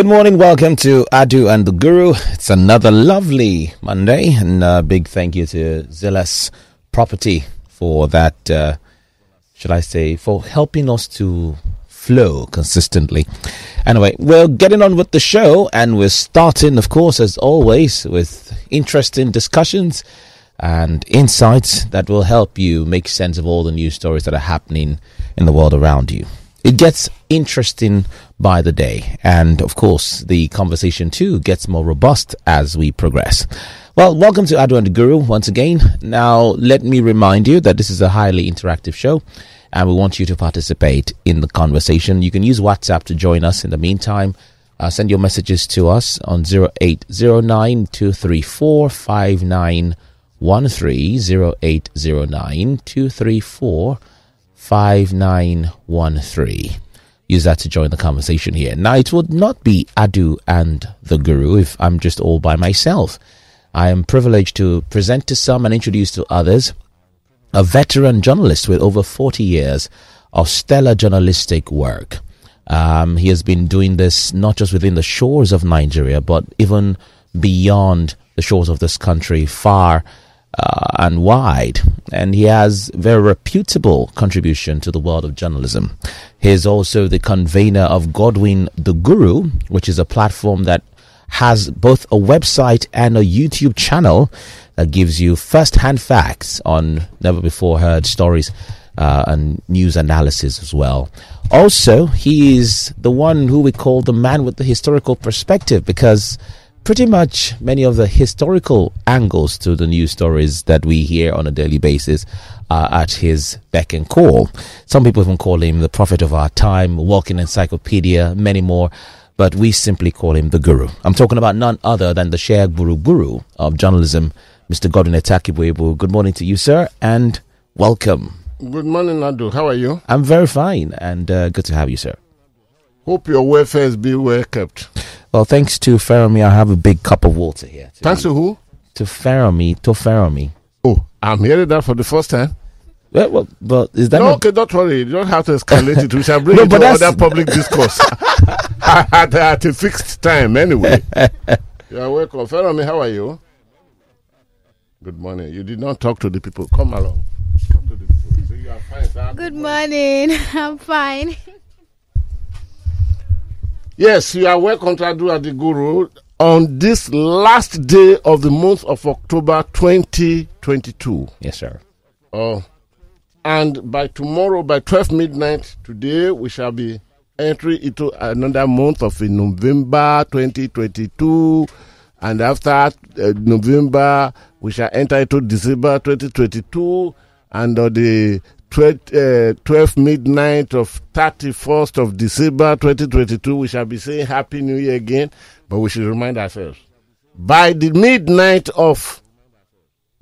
Good morning. Welcome to Adu and the Guru. It's another lovely Monday, and a big thank you to Zilas Property for that. Uh, should I say for helping us to flow consistently? Anyway, we're getting on with the show, and we're starting, of course, as always, with interesting discussions and insights that will help you make sense of all the news stories that are happening in the world around you. It gets interesting by the day, and of course, the conversation too gets more robust as we progress. Well, welcome to Adu and the Guru once again. Now, let me remind you that this is a highly interactive show, and we want you to participate in the conversation. You can use WhatsApp to join us in the meantime. Uh, send your messages to us on 0809 234 5913 0809 234 5913. Use that to join the conversation here. Now, it would not be Adu and the Guru if I'm just all by myself. I am privileged to present to some and introduce to others a veteran journalist with over 40 years of stellar journalistic work. Um, he has been doing this not just within the shores of Nigeria, but even beyond the shores of this country, far uh, and wide, and he has very reputable contribution to the world of journalism. He is also the convener of Godwin the Guru, which is a platform that has both a website and a YouTube channel that gives you first-hand facts on never before heard stories uh, and news analysis as well. Also, he is the one who we call the man with the historical perspective because pretty much many of the historical angles to the news stories that we hear on a daily basis are at his beck and call. Some people even call him the prophet of our time, walking encyclopedia, many more, but we simply call him the guru. I'm talking about none other than the Share Guru Guru of journalism, Mr. Godwin Etakibuebu. Good morning to you, sir, and welcome. Good morning, Adu. How are you? I'm very fine, and uh, good to have you, sir. Hope your welfare is be well kept. Well, thanks to Ferromi, I have a big cup of water here. Thanks to who? To Ferromi, to Ferromi. Oh, I'm hearing that for the first time. Well, well, but is that no, not- okay, don't worry. You don't have to escalate it. We shall bring No, it but to that's- other public discourse at, at a fixed time anyway. you are welcome. Follow me. How are you? Good morning. You did not talk to the people. Come along. Talk to the people. Say you are fine, sir. Good morning. I'm fine. Yes, you are welcome to Adu at the Guru on this last day of the month of October 2022. Yes, sir. Oh, and by tomorrow, by 12 midnight today, we shall be entering into another month of November 2022. And after uh, November, we shall enter into December 2022. And on the 12, uh, 12 midnight of 31st of December 2022, we shall be saying Happy New Year again. But we should remind ourselves by the midnight of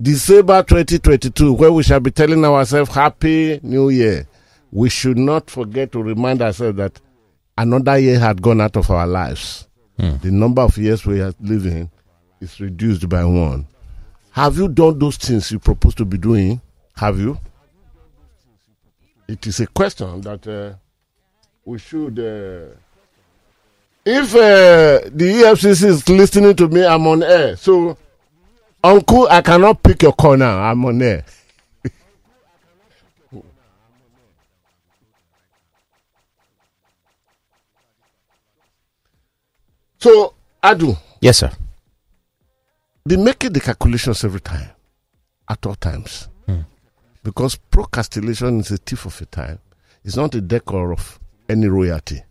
December 2022, where we shall be telling ourselves Happy New Year, we should not forget to remind ourselves that another year had gone out of our lives. The number of years we are living is reduced by one. Have you done those things you propose to be doing? Have you? It is a question that uh, we should. Uh, if uh, the EFCC is listening to me, I'm on air. So Uncle, I cannot pick your corner. I'm on air. so, Adu, Yes, sir. be making the calculations every time, at all times. Because procrastination is a thief of a time. It's not a decor of any royalty.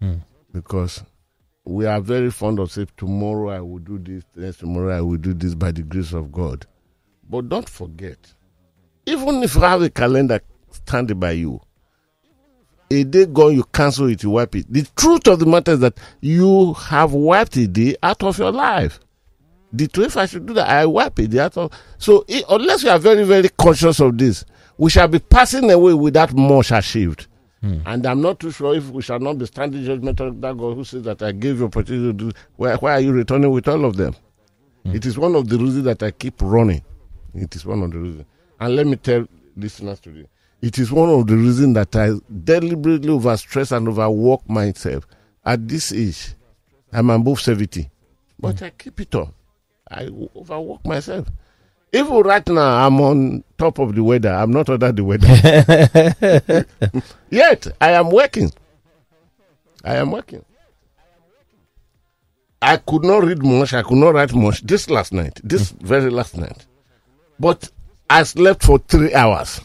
Hmm. Because we are very fond of saying, tomorrow I will do this, next tomorrow I will do this by the grace of God. But don't forget, even if you have a calendar standing by you, a day gone, you cancel it, you wipe it. The truth of the matter is that you have wiped a day out of your life. The I should do that, I wipe it of. So, i unless you are very, very conscious of this, we shall be passing away without much achieved. Hmm. And I'm not too sure if we shall not be standing judgment of that God who says that I gave you opportunity to do. Why, why are you returning with all of them? Hmm. It is one of the reasons that I keep running. It is one of the reasons. And let me tell listeners today, it is one of the reasons that I deliberately overstress and overwork myself. At this age, I'm above 70. But hmm. I keep it up. I overwork myself. Even right now, I'm on top of the weather. I'm not under the weather. Yet, I am working. I am working. I could not read much. I could not write much this last night, this mm. very last night. But I slept for three hours.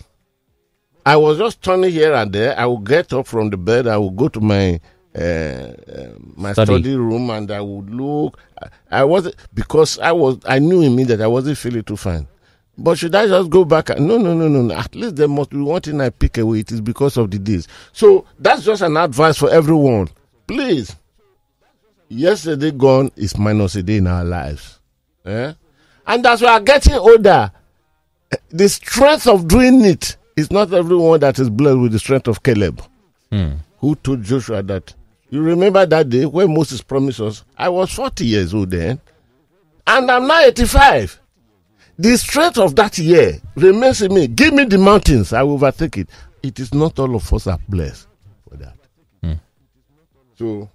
I was just turning here and there. I would get up from the bed. I would go to my my Study. study. room and I would look. I, I was because I was I knew in me that I wasn't feeling too fine. But should I just go back? No, no, no, no, no. At least there must be one thing I pick away. It is because of the days. So that's just an advice for everyone. Please, yesterday gone is minus a day in our lives. Eh? And as we are getting older, the strength of doing it is not everyone that is blessed with the strength of Caleb, who told Joshua that. You remember that day when Moses promised us, I was 40 years old then, and I'm now 85. The strength of that year remains in me. Give me the mountains, I will overtake it. It is not all of us are blessed for that. So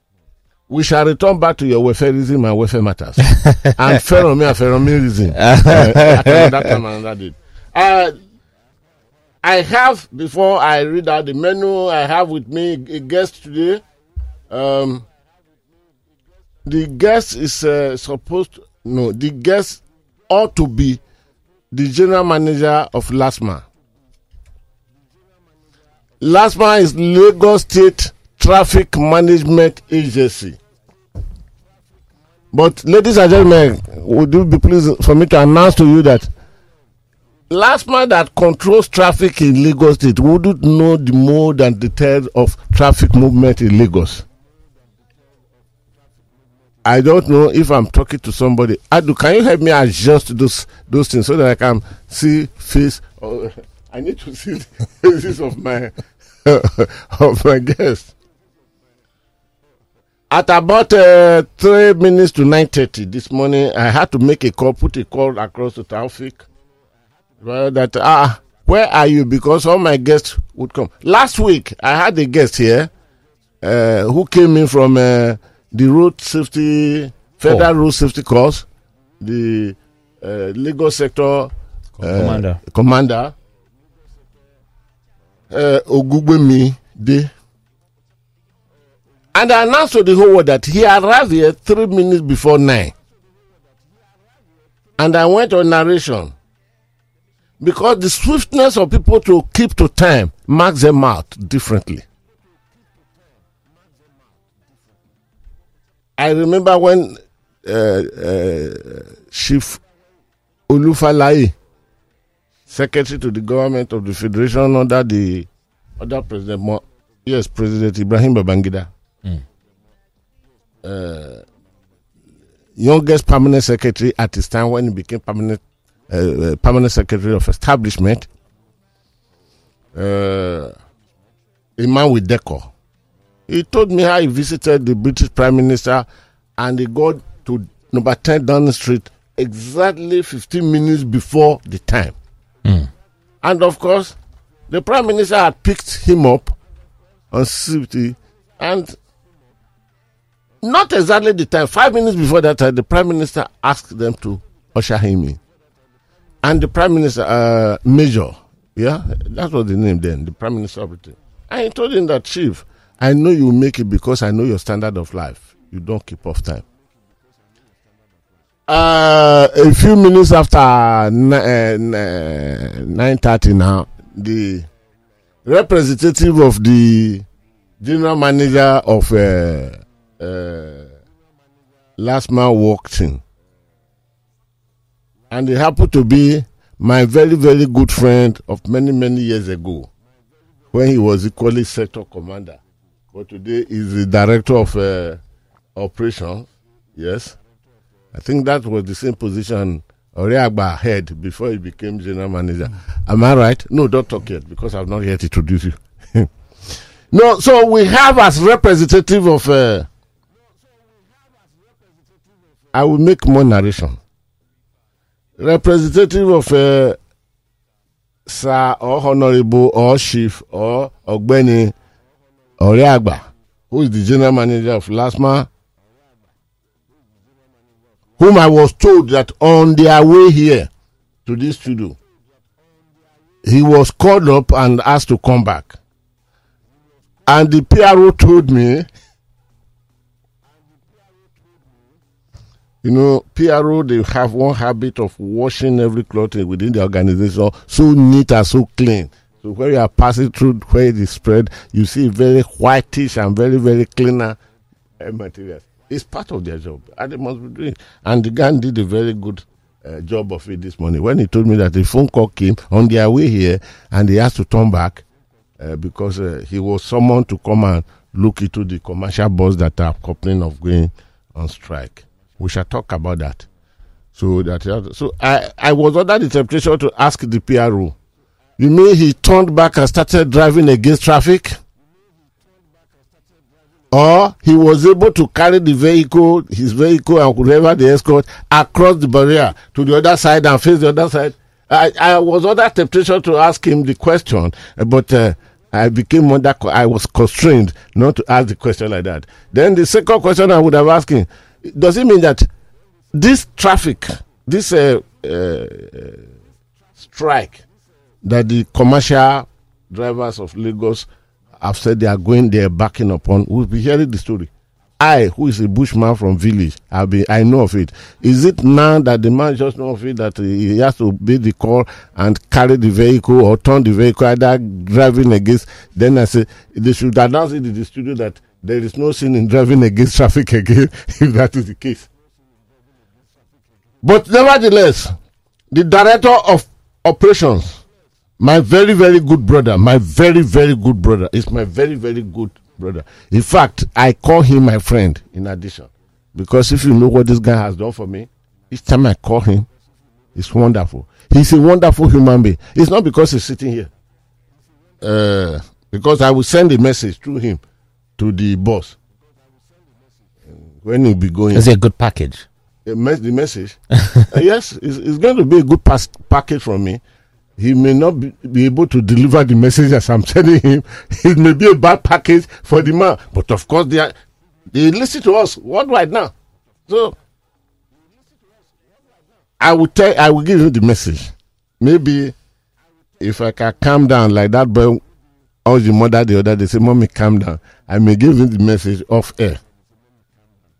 we shall return back to your welfareism and welfare matters. and Pharaoh and Pharaohism. uh, that time, that time and that date. Uh, I have, before I read out the menu, I have with me a guest today. Um, the guest is uh, supposed to, no, the guest ought to be the general manager of LASMA. LASMA is Lagos State Traffic Management Agency. But, ladies and gentlemen, would you be pleased for me to announce to you that LASMA that controls traffic in Lagos State wouldn't know the mode and details of traffic movement in Lagos. I don't know if I'm talking to somebody. Adu, can you help me adjust those those things so that I can see face? Oh, I need to see the faces of my of my guests. At about uh, three minutes to nine thirty this morning, I had to make a call, put a call across to Taufik. Well, that ah, where are you? Because all my guests would come. Last week, I had a guest here uh, who came in from uh, the road safety, federal road safety course, the uh, Lagos sector uh, Commander. commander, uh, Ogugbemi De. And I announced to the whole world that he arrived here three minutes before nine. And I went on narration. Because the swiftness of people to keep to time marks them out differently. I remember when uh, uh, Chief Olu Falae, secretary to the government of the federation under the other president, Mo- yes, President Ibrahim Babangida, uh, youngest permanent secretary at his time when he became permanent uh, uh, permanent secretary of establishment, uh, a man with decor. He told me how he visited the British Prime Minister and he got to number 10 Downing Street exactly 15 minutes before the time. And of course, the Prime Minister had picked him up on safety and not exactly the time, five minutes before that time, the Prime Minister asked them to usher him in. And the Prime Minister, uh, Major, yeah, that was the name then, the Prime Minister of Britain. I told him that, Chief, I know you make it because I know your standard of life. You don't keep off time. Uh, a few minutes after nine thirty now, the representative of the general manager of uh, uh, LASMA walked in, and he happened to be my very very good friend of many many years ago, when he was equally sector commander, but today is the director of uh, operations. Yes. I think that was the same position Oreagba had before he became general manager. Am I right? No, don't talk yet because I've not yet introduced you. no, so we have as representative of. Uh, I will make more narration. Representative of uh, Sir or Honorable or Chief or Ogbeni Oreagba, who is the general manager of LASMA whom I was told that on their way here to this studio, he was called up and asked to come back. And the PRO told me, you know, PRO, they have one habit of washing every clothing within the organization so neat and so clean. So where you are passing through where it is spread, you see very whitish and very, very cleaner uh, materials. It's part of their job, and they must be doing. And the guy did a very good uh, job of it this morning when he told me that a phone call came on their way here, and he has to turn back uh, because uh, he was summoned to come and look into the commercial bus that are complaining of going on strike. We shall talk about that. So that so I I was under the temptation to ask the PRO. You mean he turned back and started driving against traffic? or he was able to carry the vehicle, his vehicle, and whoever the escort across the barrier to the other side and face the other side. I, I was under temptation to ask him the question, but uh, I became under, I was constrained not to ask the question like that. Then the second question I would have asked him, does it mean that this traffic, this uh, uh, strike that the commercial drivers of Lagos have said they are going there backing upon. We'll be hearing the story. I, who is a bushman from village, I be I know of it. Is it now that the man just know of it that he has to obey the call and carry the vehicle or turn the vehicle either driving against? Then I say they should announce it in the studio that there is no sin in driving against traffic again if that is the case. But nevertheless, the director of operations my very very good brother my very very good brother is my very very good brother. In fact i call him my friend in addition. Because if you know what this guy has done for me each time i call him it's wonderful. He's a wonderful human being. It's not because he's sitting here. Uh, because i will send a message through him to the boss. When he'll be going. Is it a good package? a the message? Uh, yes it's, it's going to be a good pass- package from me he may not be, be, able to deliver the message as I'm telling him. It may be a bad package for the man, but of course they are, they listen to us worldwide now. So I will tell, I will give you the message. Maybe if I can calm down like that boy all the mother the other, they say, "Mommy, calm down." I may give him the message off air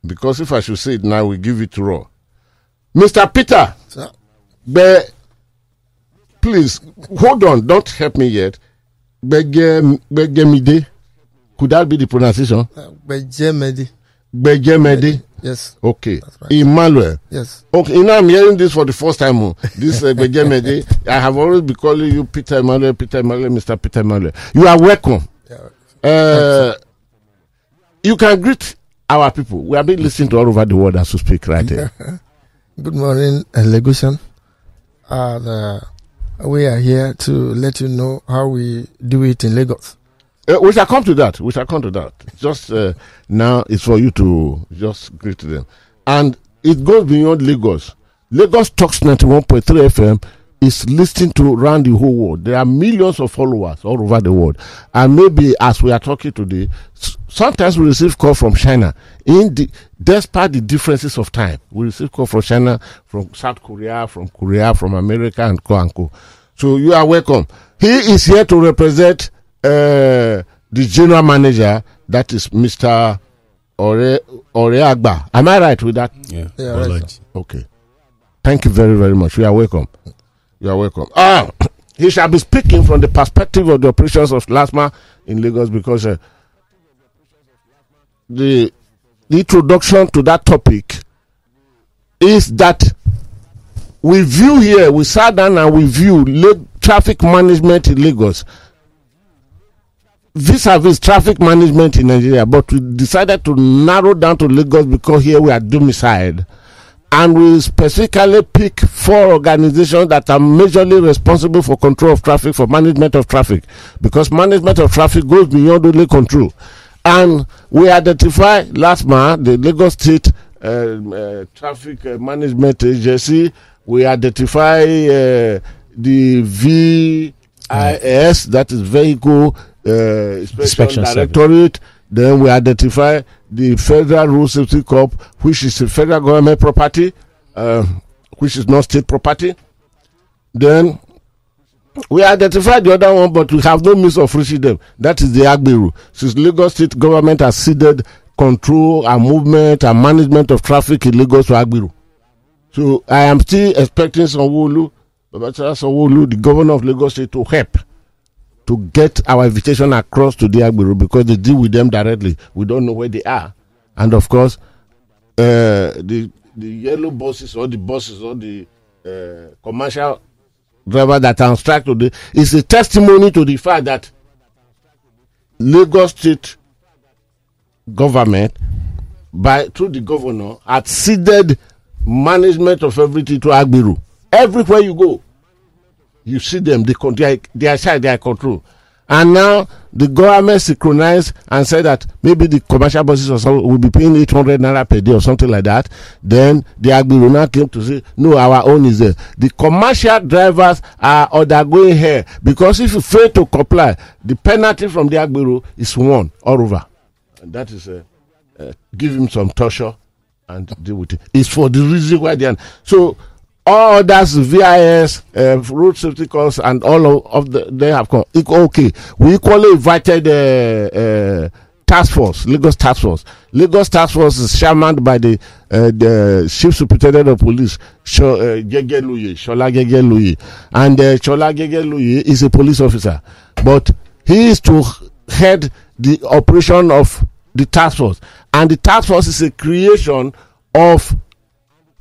because if I should say it now, we give it raw. Mr. Peter, Sir. but please hold on. Don't help me yet. Begem- Begemide. Could that be the pronunciation? Uh, Bejemedi. Begemede. Yes, Okay. right. Emmanuel. yes. Okay, you know I'm hearing this for the first time. oh. This uh, Begemede. I have always been calling you Peter Emmanuel, Peter Emmanuel, Mr. Peter Emmanuel. You are welcome. Yeah. Uh, you can greet our people. We are being listened to all over the world as we speak right here. Good morning, uh, Legosian. We are here to let you know how we do it in Lagos. Uh, we shall come to that. We shall come to that. Just uh, now, it's for you to just greet them, and it goes beyond Lagos. Lagos Talks ninety one point three FM is listening to around the whole world. There are millions of followers all over the world, and maybe as we are talking today, sometimes we receive call from China. In the despite the differences of time, we receive call from China, from South Korea, from Korea, from America, and co and co. So you are welcome. He is here to represent uh, the general manager, that is Mr. Ore Oreagba. Am I right with that? Yeah, Yeah, right, Okay. Thank you very, very much. You are welcome. You are welcome. Ah, he shall be speaking from the perspective of the operations of LASMA in Lagos because uh, the, the introduction to that topic is that we view here, we sat down and we view traffic management in Lagos vis-a-vis traffic management in Nigeria, but we decided to narrow down to Lagos because here we are domiciled. And we specifically pick four organizations that are majorly responsible for control of traffic, for management of traffic, because management of traffic goes beyond only control. And we identify LASMA the Lagos State um, uh, Traffic uh, Management Agency. We identify uh, the VIS, that is Vehicle uh, Inspection, Inspection Service. Then we identify the Federal Road Safety Corp, which is a federal government property. uh, which is not state property. Then we identify the other one, but we have no means of reaching them. That is the Agbero. Since Lagos State government has ceded control and movement and management of traffic in Lagos to Agbero. So I am still expecting Sanwo-Olu, the governor of Lagos State, to help to get our invitation across to the Agbero because they deal with them directly. We don't know where they are, and of course, uh, the the yellow buses or the buses or the uh, commercial driver that are on strike today is a testimony to the fact that Lagos State government, by through the governor, had ceded management of everything to Agbero. Everywhere you go, you see them. They con- they are, they they are control. And now the government synchronized and said that maybe the commercial buses or something will be paying 800 naira per day or something like that. Then the Agbero now came to say, no, our own is there. The commercial drivers are undergoing here because if you fail to comply, the penalty from the Agbero is one all over. And that is uh, uh, give him some torture and deal with it. It's for the reason why they are. So all others, VIS, uh, road safety and all of, of the they have come. Okay, we equally invited uh, uh, task force, Lagos task force. Lagos task force is chairmaned by the uh, the chief superintendent of police, uh, Shola Jejeloye, and uh, Shola is a police officer, but he is to head the operation of the task force, and the task force is a creation of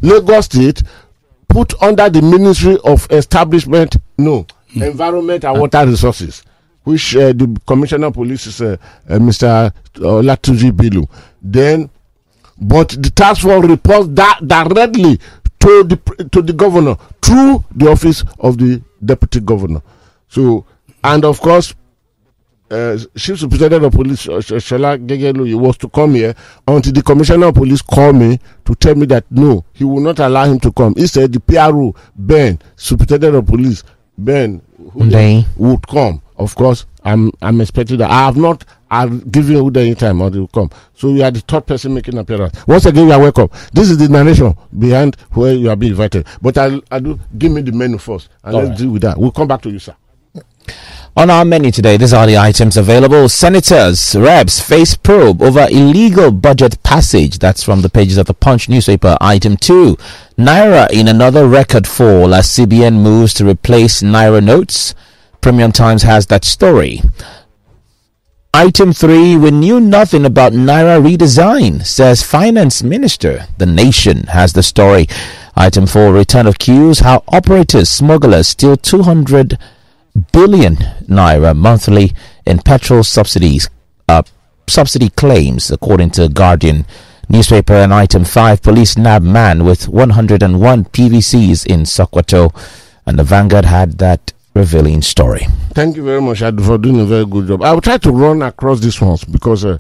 Lagos State put under the Ministry of Establishment, no, Environment and Water Resources, which uh, the Commissioner of Police is uh, uh, Mr. Latuji Bello. Then, but the task force reports that directly to the to the governor through the office of the deputy governor. So, and of course, uh, chief superintendent of police uh, Sh- Shola Gegelu was to come here until the commissioner of police called me to tell me that no, he will not allow him to come. He said the PRO Ben, superintendent of police Ben, who would come. Of course, I'm I'm expecting that. I have not. I'll give you any time or they will come. So you are the third person making appearance. Once again, you are welcome. This is the narration behind where you are being invited. But I'll, i do give me the menu first, and All let's right. deal with that. We'll come back to you, sir. On our menu today, these are the items available. Senators, reps face probe over illegal budget passage. That's from the pages of the Punch newspaper. Item 2. Naira in another record fall as CBN moves to replace Naira notes. Premium Times has that story. Item 3. We knew nothing about Naira redesign, says Finance Minister. The Nation has the story. Item 4. Return of queues. How operators, smugglers steal 200 billion naira monthly in petrol subsidies uh, subsidy claims according to guardian newspaper and item 5 police nab man with 101 pvcs in sokoto and the vanguard had that revealing story Thank you very much Adu, for doing a very good job. I will try to run across these ones because uh,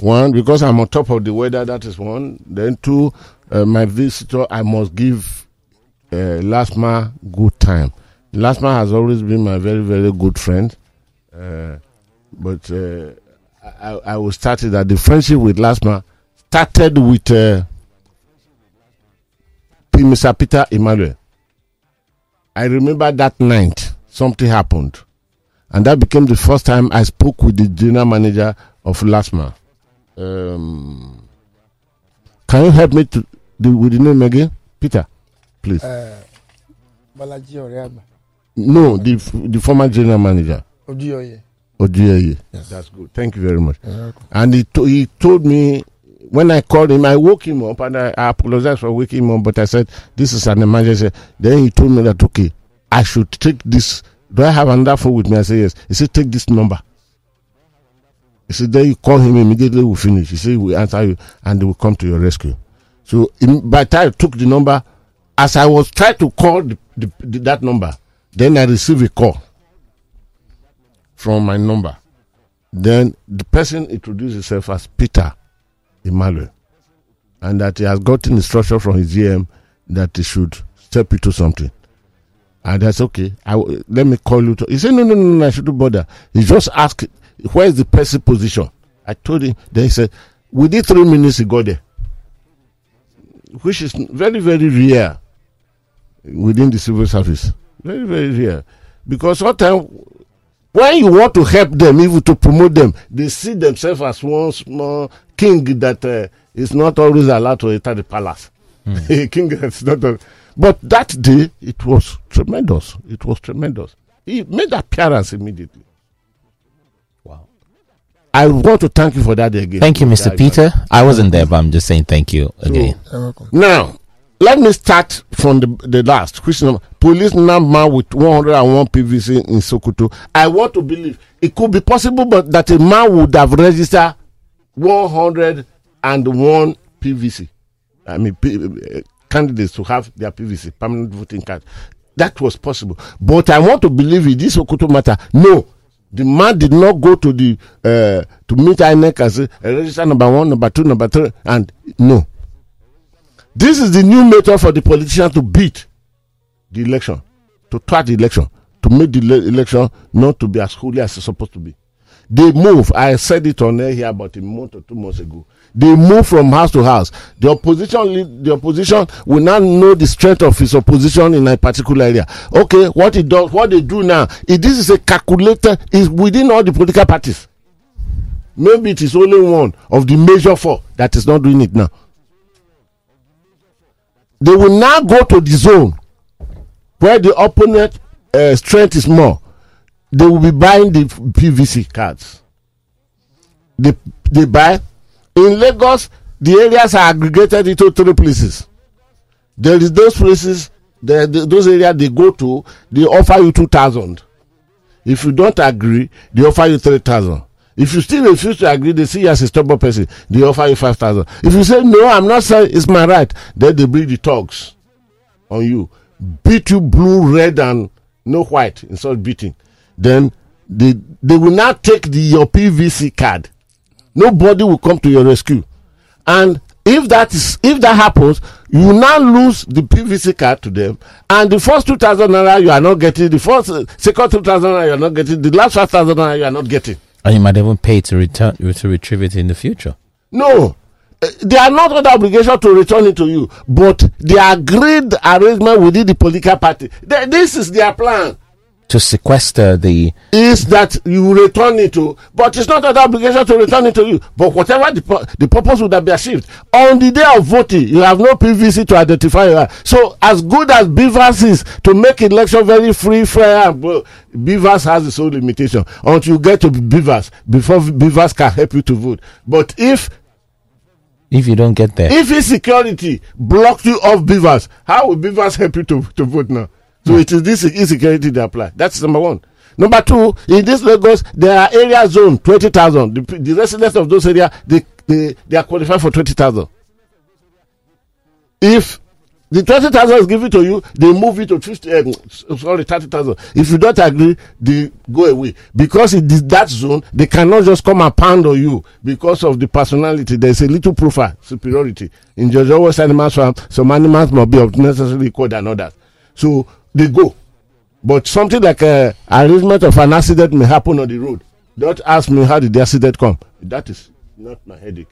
one, because I'm on top of the weather. That is one. Then two, uh, my visitor, I must give uh, good time. Lasma has always been my very very good friend, uh, but uh, I, I will start it that the friendship with Lasma started with uh, Mr. Peter Emmanuel. I remember that night something happened, and that became the first time I spoke with the general manager of Lasma. Um, can you help me to the, with the name again, Peter, please? Uh, Bolaji no, the the former general manager, Odioye. Oduye. Yes. That's good. Thank you very much. And he to, he told me when I called him, I woke him up, and I, I apologized for waking him up, but I said this is an emergency. Then he told me that okay, I should take this. Do I have another phone with me? I said yes. He said take this number. He said then you call him immediately. We finish. He said we answer you, and they will come to your rescue. So in, by the time I took the number, as I was trying to call the, the, the, that number, then I receive a call from my number. Then the person introduced himself as Peter Emmanuel, and that he has gotten instruction from his GM that he should step into something. And that's okay. I let me call you. To, he said, no, no, no, no, I shouldn't bother. He just asked, where is the person position? I told him. Then he said, within three minutes he got there. which is very, very rare within the civil service. Very, very rare. Because sometimes when you want to help them, even to promote them, they see themselves as one small king that uh, is not always allowed to enter the palace. A king that's not. al- but that day, it was tremendous. It was tremendous. He made appearance immediately. Wow. I want to thank you for that again. Thank you, Mr. Peter. I wasn't there, but I'm just saying thank you again. You're welcome. Now, let me start from the, the last. question. Police number with 101 PVC in Sokoto. I want to believe it could be possible, but that a man would have registered 101 PVC. I mean, P, uh, candidates to have their PVC, permanent voting card. That was possible. But I want to believe in this Sokoto matter. No. The man did not go to the uh, to meet INEC and say register number one, number two, number three, and no. This is the new method for the politician to beat the election, to thwart the election, to make the le- election not to be as holy as it's supposed to be. They move. I said it on air here about a month or two months ago. They move from house to house. The opposition, the opposition will now know the strength of his opposition in a particular area. Okay, what it does, what they do now, is this is a calculator, is within all the political parties. Maybe it is only one of the major four that is not doing it now they will now go to the zone where the opponent uh, strength is more. They will be buying the pvc cards. They they buy. In lagos the areas are aggregated into three places. There is those places the, the those areas they go to they offer you two thousand. If you don't agree they offer you three thousand if you still refuse to agree they see you as a stubborn person they offer you five thousand. If you say no i'm not saying it's my right then they bring the thugs on you. Beat you blue red and no white instead of beating. Then they they will not take the your pvc card. Nobody will come to your rescue. And if that is if that happens you now lose the pvc card to them. And the first two thousand naira you are not getting the first second two thousand naira you are not getting the last five thousand naira you are not getting And you might even pay to return to retrieve it in the future. no. Uh, they are not under obligation to return it to you but the agreed arrangement within the political party. Th- this is their plan To sequester the is that you return it to, but it's not an obligation to return it to you. But whatever the, the purpose would have been achieved on the day of voting, you have no PVC to identify your. So as good as BVAS is to make election very free, fair, BVAS has its own limitation until you get to BVAS before BVAS can help you to vote. But if if you don't get there. if insecurity blocks you off BVAS, how will BVAS help you to, to vote now? So it is this insecurity they apply. That's number one. Number two, in this Lagos, there are area zone twenty thousand. The, p- the residents of those areas they, they they are qualified for twenty thousand. If the twenty thousand is given to you, they move it to fifty. Um, sorry, thirty thousand. If you don't agree, they go away because in that zone they cannot just come and pound on you because of the personality. There is a little profile superiority in West Animals Farm. Some animals must be of necessarily equal than others, so they go. But something like a arrangement of an accident may happen on the road. Don't ask me how did the accident come. That is not my headache.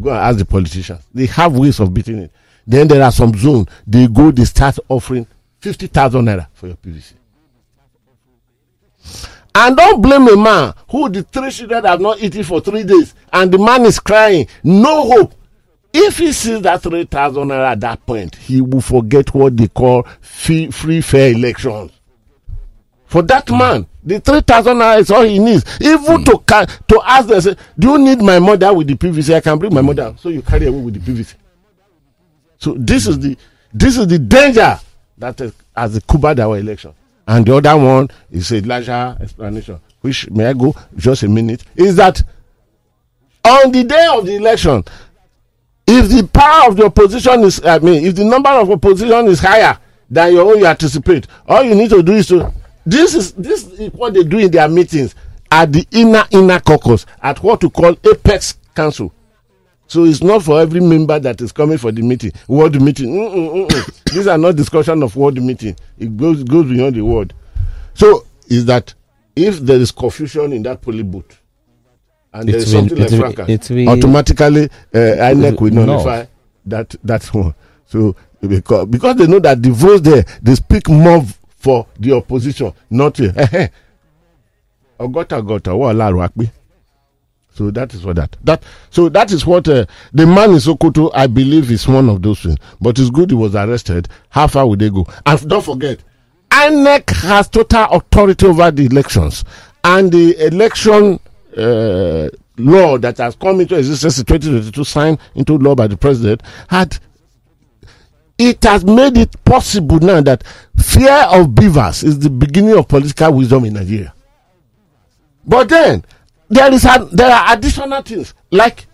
Go and ask the politicians. They have ways of beating it. Then there are some zones. They go, they start offering 50,000 naira for your PVC. And don't blame a man who the three children have not eaten for three days and the man is crying. No hope. If he sees that 3,000 naira at that point, he will forget what they call free, free fair elections. For that man, the 3,000 naira is all he needs. Even to ca- to ask them, say, Do you need my mother with the PVC? I can bring my mother. So you carry away with the PVC. So this is the this is the danger that uh, has covered our election. And the other one is a larger explanation, which may I go just a minute, is that on the day of the election, if the power of the opposition is, I mean, if the number of opposition is higher than your own you anticipate, all you need to do is to, this is this is what they do in their meetings at the inner inner caucus at what we call apex council. So it's not for every member that is coming for the meeting, word meeting. Mm-mm, mm-mm. These are not discussion of word meeting. It goes goes beyond the word. So is that if there is confusion in that polling booth, and there It is will- something it like will- fracas, it will- automatically uh, INEC will No. nullify that that one. So because because they know that the votes there they speak more for the opposition, not here. Ọgọ́ta ọgọ́ta wọ́n láàrú apẹ́. So that is for that. That so that is what uh, the man in Sokoto, I believe, is one of those things. But it's good he was arrested. How far would they go? And don't forget, INEC has total authority over the elections, and the election uh, law that has come into existence in 2022, signed into law by the president, had it has made it possible now that fear of BVAS is the beginning of political wisdom in Nigeria. But then there is there are additional things like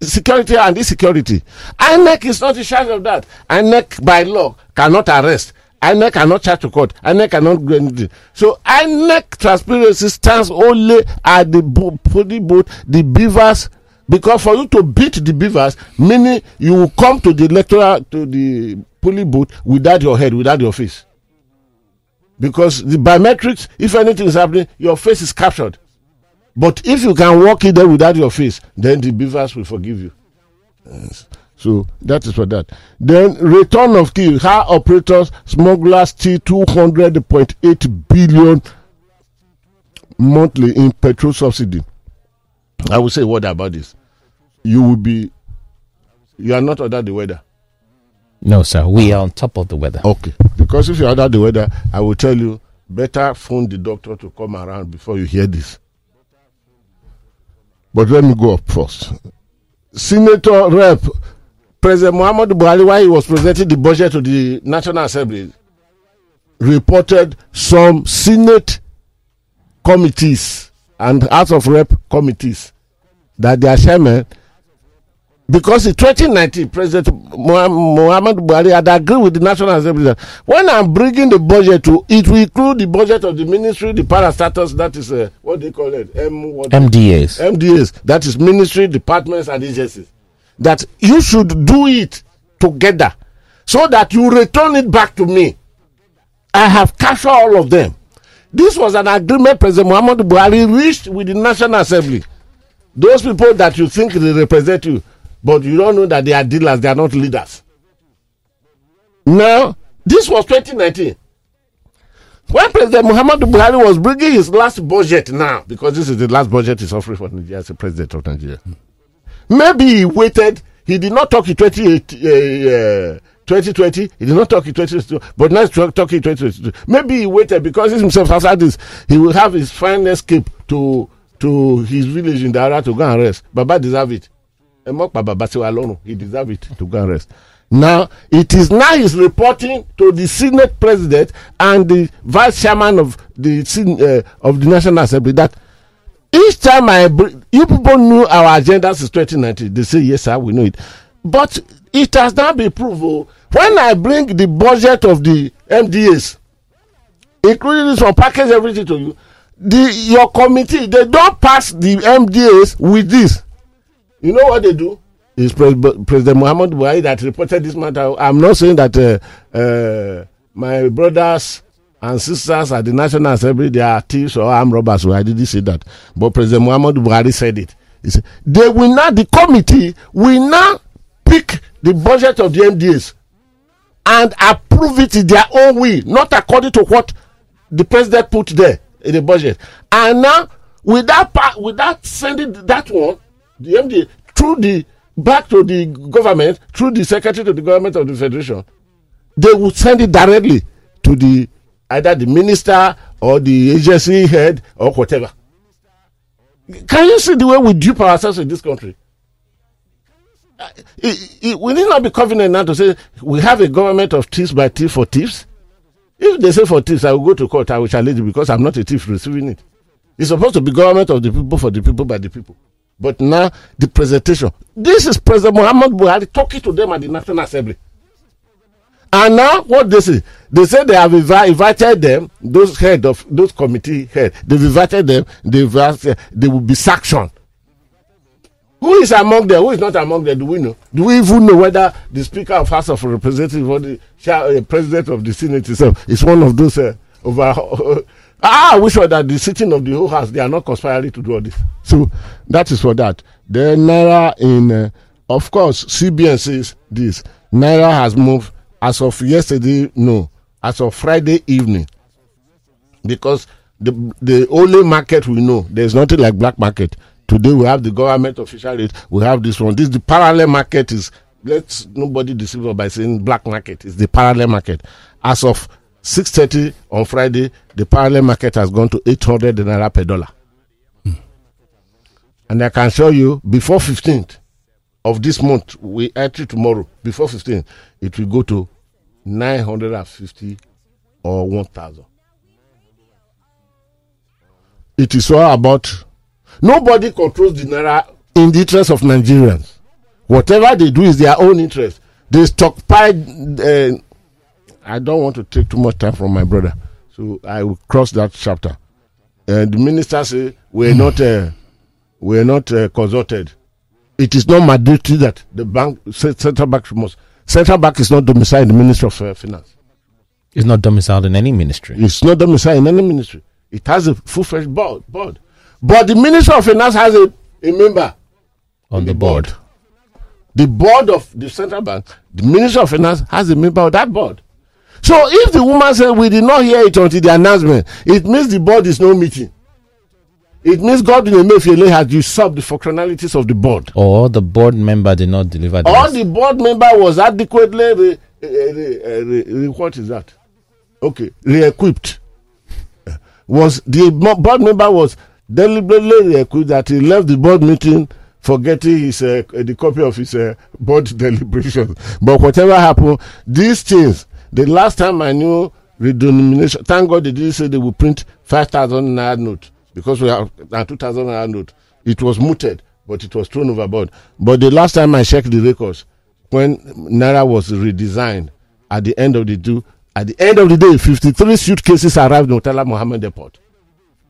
security and insecurity. INEC is not in charge of that. INEC by law cannot arrest. INEC cannot charge to court. INEC cannot do anything. So INEC transparency stands only at the bo- polling booth, the BVAS. Because for you to beat the BVAS, meaning you will come to the electoral to the polling booth without your head, without your face. Because the biometrics, if anything is happening, your face is captured. But if you can walk in there without your face, then the BVAS will forgive you. Yes. So that is for that. Then return of key. How operators smugglers steal two hundred point eight billion monthly in petrol subsidy. I will say what about this. You will be. You are not under the weather. No, sir. We are on top of the weather. Okay. Because if you're under the weather, I will tell you better phone the doctor to come around before you hear this. But let me go up first. Senator Rep President Muhammad Buhari, while he was presenting the budget to the National Assembly, reported some Senate committees and House of Rep committees that their chairman because in 2019 president Muha- muhammad buhari had agreed with the national assembly that when i'm bringing the budget to it will include the budget of the ministry the parastatals that is uh, what they call it? M, what, MDAs. mdas that is ministry departments and agencies that you should do it together so that you return it back to me. I have captured all of them. This was an agreement president muhammad buhari reached with the national assembly. Those people that you think they represent you but you don't know that they are dealers they are not leaders. Now this was 2019 when president muhammadu buhari was bringing his last budget now because this is the last budget he's offering for nigeria as a president of nigeria maybe he waited. He did not talk in 28 uh, uh, 2020 he did not talk in 2022 but now he's talking in 2022 maybe he waited because he himself has had this. He will have his final escape to to his village in Daura to go and rest. Baba deserve it. He deserve it to go and rest. Now it is now he's reporting to the senate president and the vice chairman of the uh, of the national assembly that each time I bring, you people knew our agenda since 2019. They say, yes, sir, we know it. But it has now been proved. oh, When I bring the budget of the MDAs, including this one, package everything to you, the your committee, they don't pass the MDAs with this. You know what they do? It's Pres- President Muhammad Buhari that reported this matter. I'm not saying that uh, uh, my brothers and sisters at the National Assembly they are thieves or armed robbers. Well, I didn't say that, but President Muhammad Buhari said it. He said they will now the committee will now pick the budget of the MDAs and approve it in their own way, not according to what the president put there in the budget. And now, without without sending that one, the MD through the back to the government, through the secretary to the government of the federation, they will send it directly to the either the minister or the agency head or whatever. Can you see the way we dupe ourselves in this country? Uh, it- it- we need not be confident now to say we have a government of thieves by thief for thieves. If they say for thieves, I will go to court. I will challenge it because I'm not a thief receiving it. It's supposed to be government of the people for the people by the people. But now the presentation. This is President Muhammad Buhari talking to them at the National Assembly. And now what they say? They say they have invited them, those head of those committee head, they've invited them, they've asked, uh, they will be sanctioned. Who is among them? Who is not among them? Do we know? Do we even know whether the Speaker of House of Representatives or the uh, President of the Senate itself is one of those uh, over? ah, I wish that the sitting of the whole House they are not conspiring to do all this. So that is for that. Then Naira in, uh, of course, CBN says this Naira has moved as of yesterday, no, as of Friday evening. Because the the only market we know, there's nothing like black market. Today we have the government official rate, we have this one. This the parallel market is let's nobody deceive us by saying black market. It's the parallel market. As of 6.30 on Friday, the parallel market has gone to 800 naira per dollar. Hmm. And I can show you before 15th of this month, we enter tomorrow, before 15th, it will go to 950 or 1000. It is all about nobody controls the naira in the interest of Nigerians. Whatever they do is their own interest. They stockpile. Uh, I don't want to take too much time from my brother, so I will cross that chapter. And the minister say we're not uh, we're not uh, consulted. It is not mandatory that the bank central bank must central bank is not domiciled in the Ministry of uh, Finance. It's not domiciled in any ministry. It's not domiciled in any ministry. It has a full-fledged board, board. But the Ministry of Finance has a, a member on the board. The board of the central bank, the Ministry of Finance has a member of that board. So if the woman said we did not hear it until the announcement, it means the board is no meeting. It means Godwin Emefiele has usurped the functionalities of the board. Or the board member did not deliver the Or the board member was adequately re, re, re, what is that? Okay, re-equipped. Was the board member was deliberately re-equipped that he left the board meeting forgetting his uh, the copy of his uh, board deliberations. But whatever happened, these things. The last time I knew redenomination, thank God they didn't say they will print five thousand naira note because we have a two thousand naira note. It was mooted, but it was thrown overboard. But the last time I checked the records, when naira was redesigned at the end of the at the end of the day, fifty-three suitcases arrived in Murtala Mohammed Airport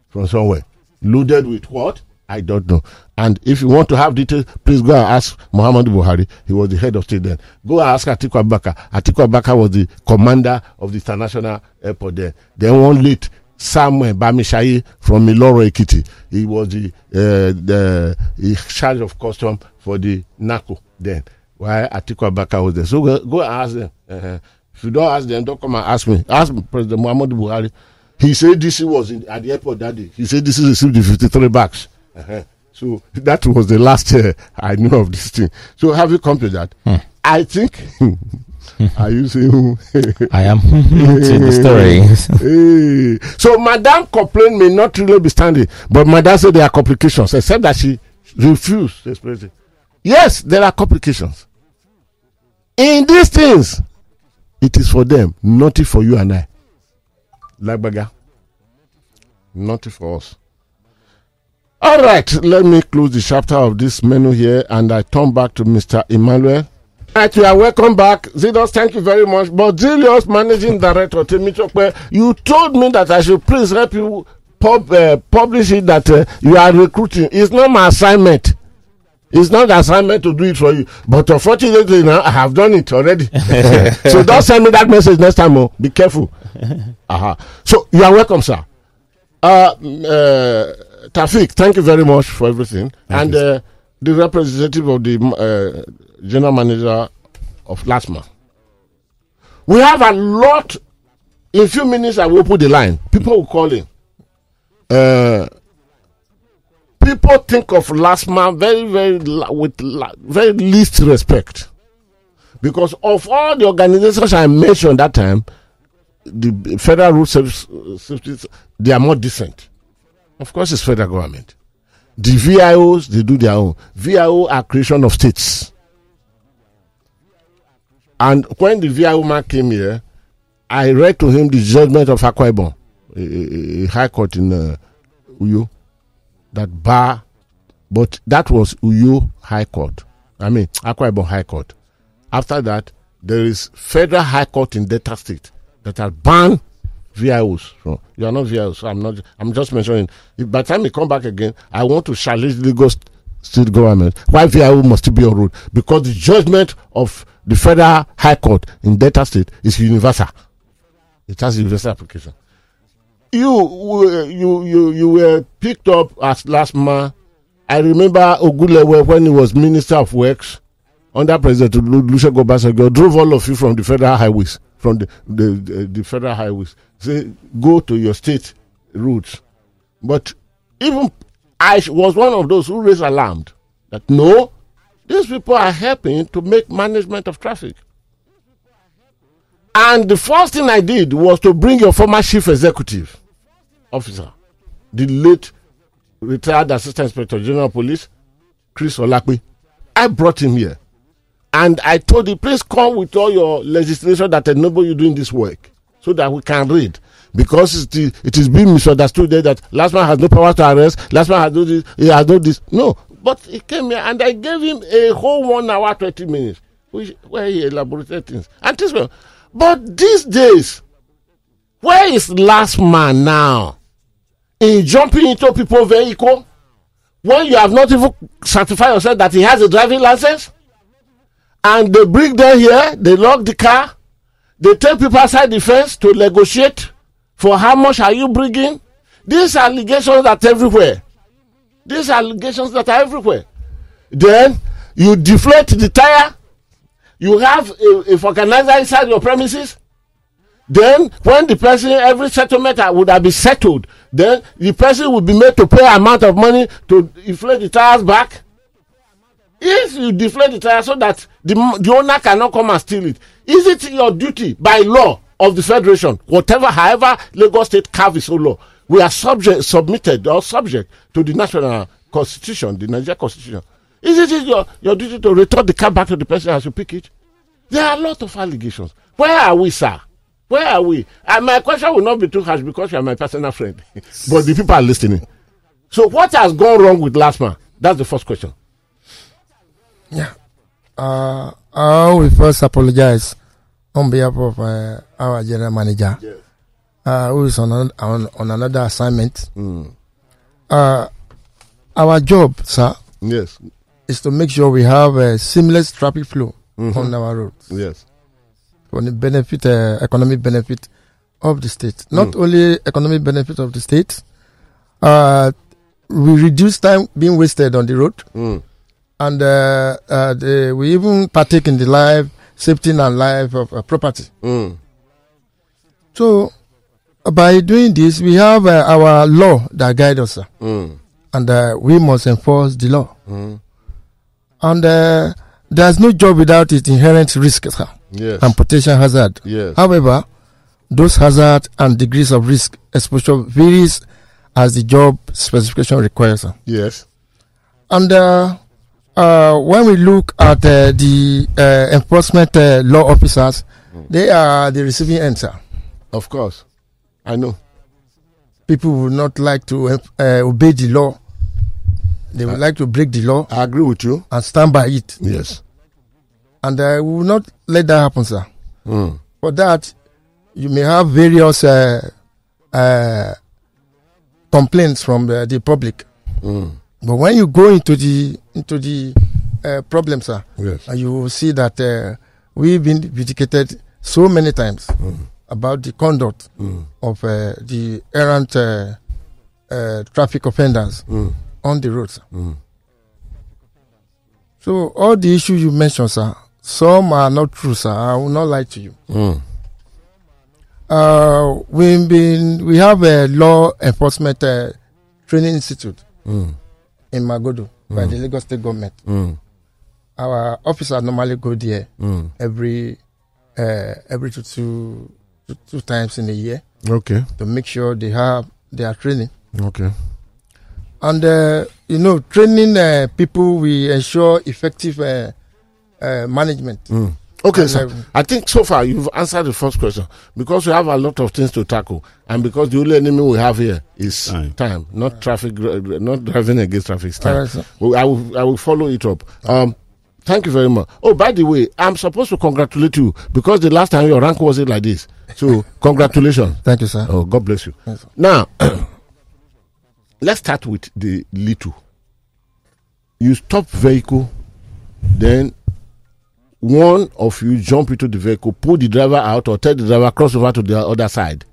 from somewhere, loaded with what? I don't know. And if you want to have details, please go and ask Muhammad Buhari. He was the head of state then. Go and ask Atiku Abubakar. Atiku Abubakar was the commander of the international airport there. Then one late Samuel Bamishayi from Iloro Ekiti. He was the, uh, the in charge of custom for the NACO then. Why Atiku Abubakar was there. So go, go and ask them. Uh-huh. If you don't ask them, don't come and ask me. Ask President Muhammad Buhari. He said this was in, at the airport that day. He said this received the 53 bags. Uh-huh. So that was the last uh, I knew of this thing. So have you come to that? I think. are you saying? I am to the story. So Madame complaint may not really be standing, but Madame said there are complications, except that she refused to express it. Yes, there are complications. In these things, it is for them, not for you and I. Lagbaga. Not for us. All right, let me close the chapter of this menu here and I turn back to Mr. Emmanuel. Right, you are welcome back. Zidos, thank you very much. But Zilios, Managing Director, Temichokwe, you told me that I should please help you pub, uh, publish it that uh, you are recruiting. It's not my assignment. It's not the assignment to do it for you. But unfortunately now, I have done it already. so don't send me that message next time. Oh. Be careful. uh-huh. So you are welcome, sir. Uh, uh, Tafik, thank you very much for everything. and uh, the representative of the uh, general manager of LASMA. We have a lot. In a few minutes, I will put the line. People will call in. Uh, people think of LASMA very, very with very least respect. Because of all the organizations I mentioned that time, the federal road service, they are more decent. Of course, it's federal government. The VIOs, they do their own. VIO are creation of states. And when the VIO man came here, I read to him the judgment of Akwa Ibom, a, a- high court in uh, Uyo, that bar, but that was Uyo High Court. I mean, Akwa Ibom High Court. After that, there is federal high court in Delta State that has banned VIOs. So you are not VIOs. So I'm not. I'm just mentioning. If by the time you come back again, I want to challenge the Lagos State government why VIO must be on road because the judgment of the federal high court in Delta State is universal. It has universal application. You you you you were picked up as LASMA. I remember Ogunlewe when he was Minister of Works under President Lu- Olusegun Obasanjo drove all of you from the federal highways, from the the, the, the federal highways. Say go to your state routes. But even I was one of those who raised alarm that no, these people are helping to make management of traffic. And the first thing I did was to bring your former chief executive officer, the late retired assistant inspector general police, Chris Olakpe. I brought him here. And I told him, please come with all your legislation that enable you doing this work so that we can read. Because it is, it is being misunderstood there that LASMA has no power to arrest, LASMA has no this, he has no this. No. But he came here and I gave him a whole one hour, 20 minutes, which, where he elaborated things. And this one. But these days, where is LASMA now? In jumping into people's vehicle when you have not even certified yourself that he has a driving license? And they bring them here, they lock the car, they take people outside the fence to negotiate for how much are you bringing. These allegations that everywhere. These allegations that are everywhere. Then you deflate the tire. You have a, a vulcanizer inside your premises. Then when the person every settlement would have been settled, then the person would be made to pay amount of money to inflate the tires back if you deflate the tire so that the, the owner cannot come and steal it. Is it your duty by law of the federation whatever however lagos state carve its law we are subject submitted or subject to the national constitution the Nigerian constitution. Is it your your duty to return the car back to the person as you pick it? There are a lot of allegations. Where are we sir? Where are we? And my question will not be too harsh because you are my personal friend but the people are listening. So what has gone wrong with LASMA? That's the first question. Yeah. Uh, I will first apologize. On behalf of uh, our general manager, uh, who is on, an- on on another assignment. Uh, our job, sir, yes. is to make sure we have a seamless traffic flow on our roads. Yes. For the benefit, uh, economic benefit of the state. Not only economic benefit of the state, uh, we reduce time being wasted on the road. Mm. And uh, uh, the, we even partake in the life safety and life of uh, property. Mm. So, by doing this, we have uh, our law that guides us. Mm. and uh, we must enforce the law. Mm. And uh, there's no job without its inherent risk sir, Yes. and potential hazard. yes. However, those hazards and degrees of risk exposure varies as the job specification requires. yes. And uh, uh, when we look at uh, the uh, enforcement uh, law officers, they are the receiving end, sir. Of course. I know. People would not like to uh, obey the law. They would like to break the law I agree with you. and stand by it. Yes. And uh, we will not let that happen, sir. Mm. For that, you may have various uh, uh, complaints from uh, the public. Mm. But when you go into the into the uh, problem, sir, Yes. you will see that uh, we've been vindicated so many times about the conduct Mm. of uh, the errant uh, uh, traffic offenders Mm. on the roads. Mm. So all the issues you mentioned, sir, some are not true, sir. I will not lie to you. Mm. Uh, we've been we have a law enforcement uh, training institute Mm. In Magodo by the Lagos State government. Mm. Our officers normally go there Mm. every uh, every two, two two two times in a year Okay. to make sure they have their training. Okay. And uh, you know, training uh, people we ensure effective uh, uh, management. Mm. Okay, sir. uh, I think so far you've answered the first question because we have a lot of things to tackle, and because the only enemy we have here is Time. time, not traffic, not driving against traffic. It's time. Alright, sir. Well, I will, I will follow it up. Um, thank you very much. Oh, by the way, I'm supposed to congratulate you because the last time your rank wasn't like this. So, congratulations. Thank you, sir. Oh, God bless you. Yes. Now, let's start with the little. You stop vehicle, then one of you jump into the vehicle, pull the driver out, or tell the driver cross over to the other side,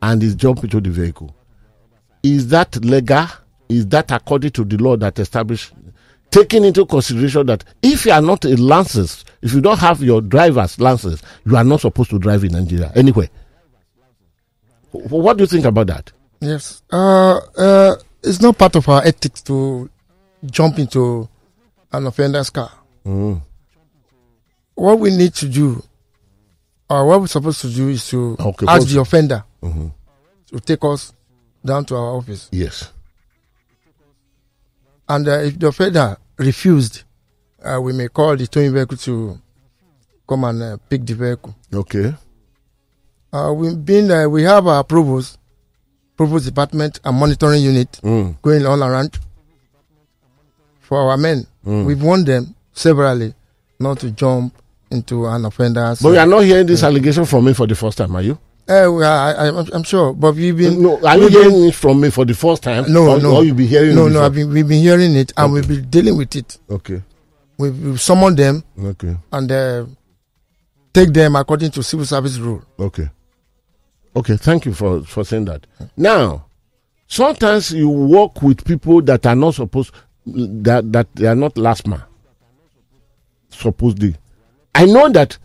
and is jump into the vehicle. Is that legal? Is that according to the law that established? taking into consideration that if you are not a license, if you don't have your driver's license, you are not supposed to drive in Nigeria anywhere. Wh- What do you think about that? Yes. Uh, uh, it's not part of our ethics to jump into an offender's car. What we need to do, or what we're supposed to do, is to Okay, ask the offender to take us down to our office. Yes. And uh, if the offender refused, uh, we may call the towing vehicle to come and uh, pick the vehicle. Okay. Uh, we've been, uh, we have our approvals, approvals department and monitoring unit Mm. going all around for our men. We've warned them severally not to jump into an offender's. But you are not hearing this allegation from me for the first time, are you? Uh, we are, I, I'm, I'm sure, but we've been. No, are you been- hearing it from me for the first time? No, or, no. Or you be hearing No, no. I've been, we've been hearing it and we've been dealing with it. Okay. We've, we've summoned them Okay. and uh, take them according to civil service rule. Okay. Okay, thank you for, for saying that. Now, sometimes you work with people that are not supposed that that they are not LASMA. Supposedly. I know that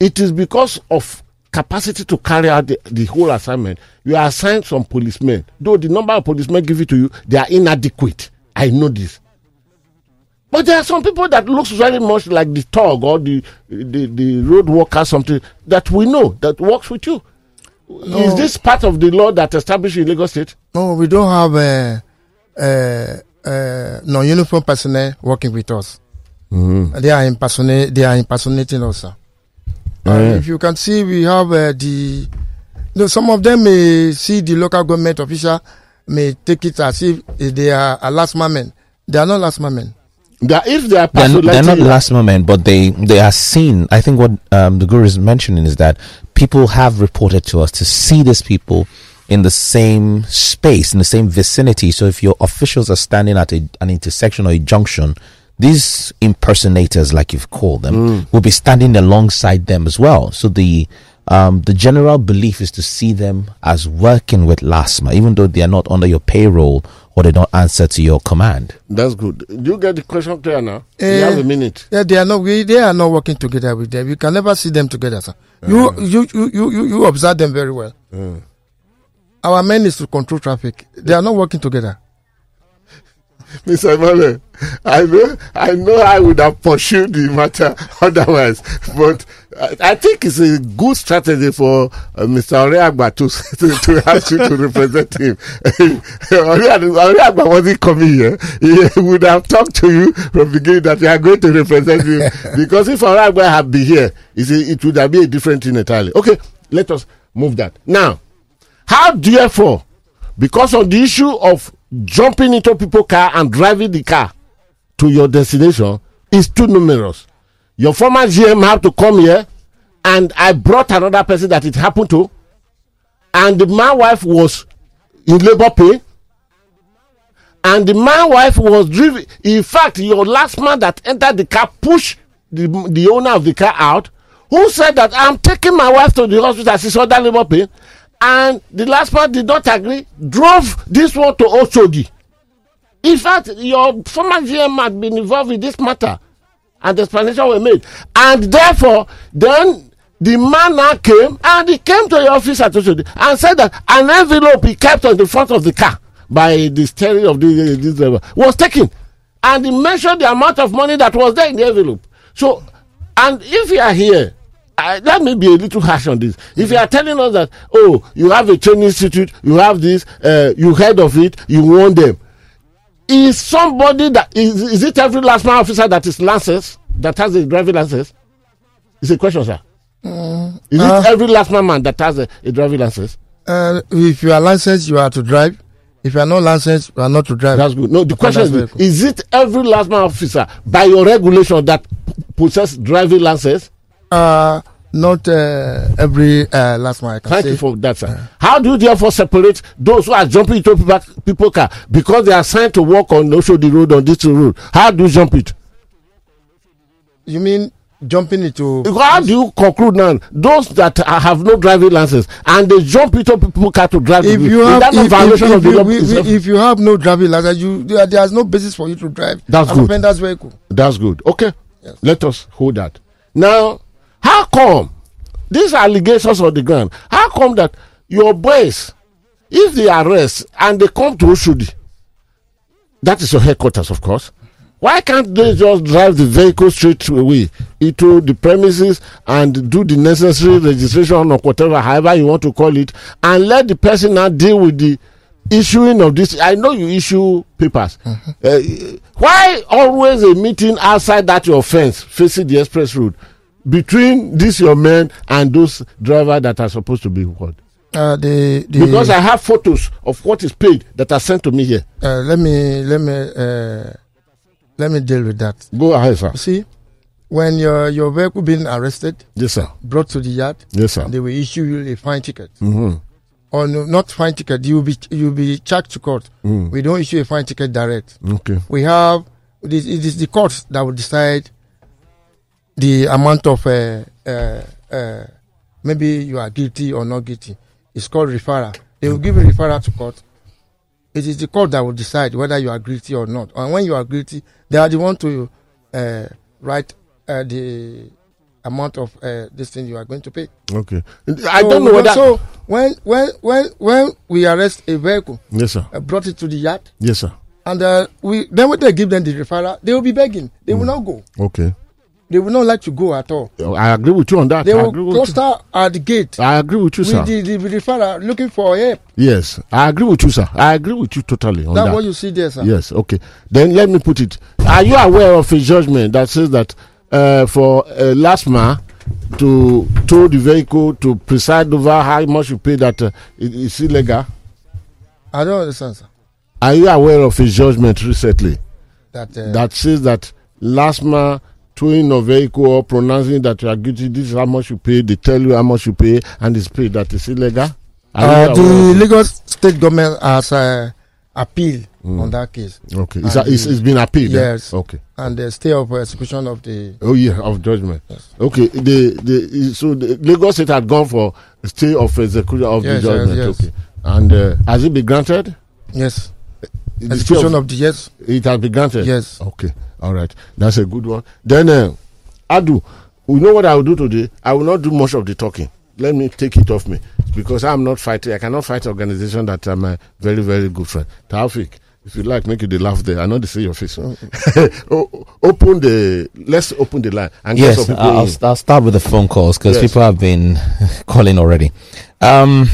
it is because of capacity to carry out the, the whole assignment. You are assigned some policemen. Though the number of policemen give it to you, they are inadequate. I know this. But there are some people that looks very much like the thug or the the, the road worker something that we know that works with you. Is this part of the law that established in Lagos State? No, we don't have uh, uh, uh, non-uniform personnel working with us. They are impersonate. They are impersonating us. Sir. And if you can see, we have uh, the. No, some of them may see the local government official may take it as if they are a LASMA. They are not LASMA. That if they are They're, n- they're not personality- last moment, but they they are seen. I think what um, the guru is mentioning is that people have reported to us to see these people in the same space, in the same vicinity. So if your officials are standing at a, an intersection or a junction, these impersonators, like you've called them, will be standing alongside them as well. So the um, the general belief is to see them as working with LASMA, even though they are not under your payroll or they don't answer to your command. That's good. Do you get the question clear now? you Eh, have a minute. Yeah, they are not. We, they are not working together with them. You can never see them together, sir. You, you, you, you, you, you observe them very well. Our men is to control traffic. They are not working together. Mr. Emmanuel, I know, I know I would have pursued the matter otherwise, but I, I think it's a good strategy for uh, Mr. Oreagba to, to, to ask you to represent him. Oreagba wasn't coming here. He would have talked to you from the beginning that you are going to represent him because if Oreagba had been here, it would have been a different thing entirely. Okay, let us move that. Now, how do you, therefore, because on the issue of jumping into people's car and driving the car to your destination is too numerous. Your former GM have to come here, and I brought another person that it happened to, and my wife was in labor pain, and the man wife was driven. In fact, your LASMA that entered the car pushed the, the owner of the car out, who said that I'm taking my wife to the hospital. She's under labor pain, and the last part did not agree. Drove this one to Oshodi. In fact, your former GM had been involved in this matter, and the explanation were made. And therefore, then the man now came and he came to your office at Oshodi and said that an envelope he kept on the front of the car by the steering of the, uh, this driver was taken. And he mentioned the amount of money that was there in the envelope. So, and if you are here, I, that may be a little harsh on this. If you are telling us that, oh, you have a training institute, you have this, uh, you heard of it, you want them. Is somebody that is, is it every LASMA officer that is license that has a driving license? It's a question, sir. is uh, it every LASMA man that has a, a driving license? Uh, if you are licensed, you are to drive. If you are not licensed, you are not to drive. That's good. No, the question is, is it every LASMA officer by your regulation that possess driving license? Uh, not uh, every uh, last one Thank say. you for that, sir. How do you therefore separate those who are jumping into people, people car because they are assigned to walk on also the road on this road? How do you jump it? You mean jumping into How do you conclude now? Those that are- have no driving license and they jump into people car to drive. if you have if, if, if, law? we- we- if you have no driving license you there, there's no basis for you to drive That's good. offender's vehicle That's good. Okay, Yes. let us hold that. Now, how come these allegations on the ground? How come that your boys, if they arrest and they come to Oshodi, that is your headquarters, of course. Why can't they just drive the vehicle straight away into the premises and do the necessary registration or whatever, however you want to call it, and let the person now deal with the issuing of this? I know you issue papers. Uh, why always a meeting outside that your fence facing the express road between this your men and those driver that are supposed to be what? uh, the, the Because I have photos of what is paid that are sent to me here. uh, let me let me uh, let me deal with that Go ahead, sir. see when your your vehicle being arrested Yes, sir. brought to the yard Yes, sir. they will issue you a fine ticket Mm-hmm. or no, not fine ticket you will be you be charged to court Mm. we don't issue a fine ticket direct Okay. we have it is, it is the courts that will decide the amount of uh, uh, uh, maybe you are guilty or not guilty. It's called referral. They will give a referral to court. It is the court that will decide whether you are guilty or not. And when you are guilty, they are the one to uh, write uh, the amount of uh, this thing you are going to pay. Okay. I So don't know whether. So when when when when we arrest a vehicle, yes, sir. uh, brought it to the yard, Yes, sir. and uh, we then when they give them the referral, they will be begging. They will not go. Okay. They will not like to go at all. I agree with you on that. They I will you. cluster at the gate I agree with you, with sir. the, the referral looking for help. yes, I agree with you, sir. I agree with you totally on That's that. what you see there, sir. Yes, okay. Then let me put it. Are you aware of a judgment that says that uh, for uh, LASMA to tow the vehicle to preside over how much you pay that uh, it- it's illegal? I don't understand, sir. Are you aware of a judgment recently That, uh, that says that LASMA towing a vehicle or pronouncing that you are guilty, this is how much you pay, they tell you how much you pay, and it's paid that is illegal? Uh, the? Lagos state government has uh, appeal on that case, Okay, it's, and it's, it's been appealed. Yes. Okay. and the stay of execution of the. Oh yeah, of judgment. Yes. Okay, the the so the Lagos State had gone for stay of execution of Yes, the yes, judgment. yes. Okay, and uh, has it been granted? Yes, execution of- of the yes, it has been granted. yes. Okay, all right, that's a good one. Then uh, do. you know what I will do today? I will not do much of the talking. Let me take it off me because I'm not fighting. I cannot fight organization that I'm a very very good friend. Taufik, if you like, make you the laugh there. I know they see your face. O- open the let's open the line and Yes, I'll, in. I'll start with the phone calls because Yes. people have been calling already. Um,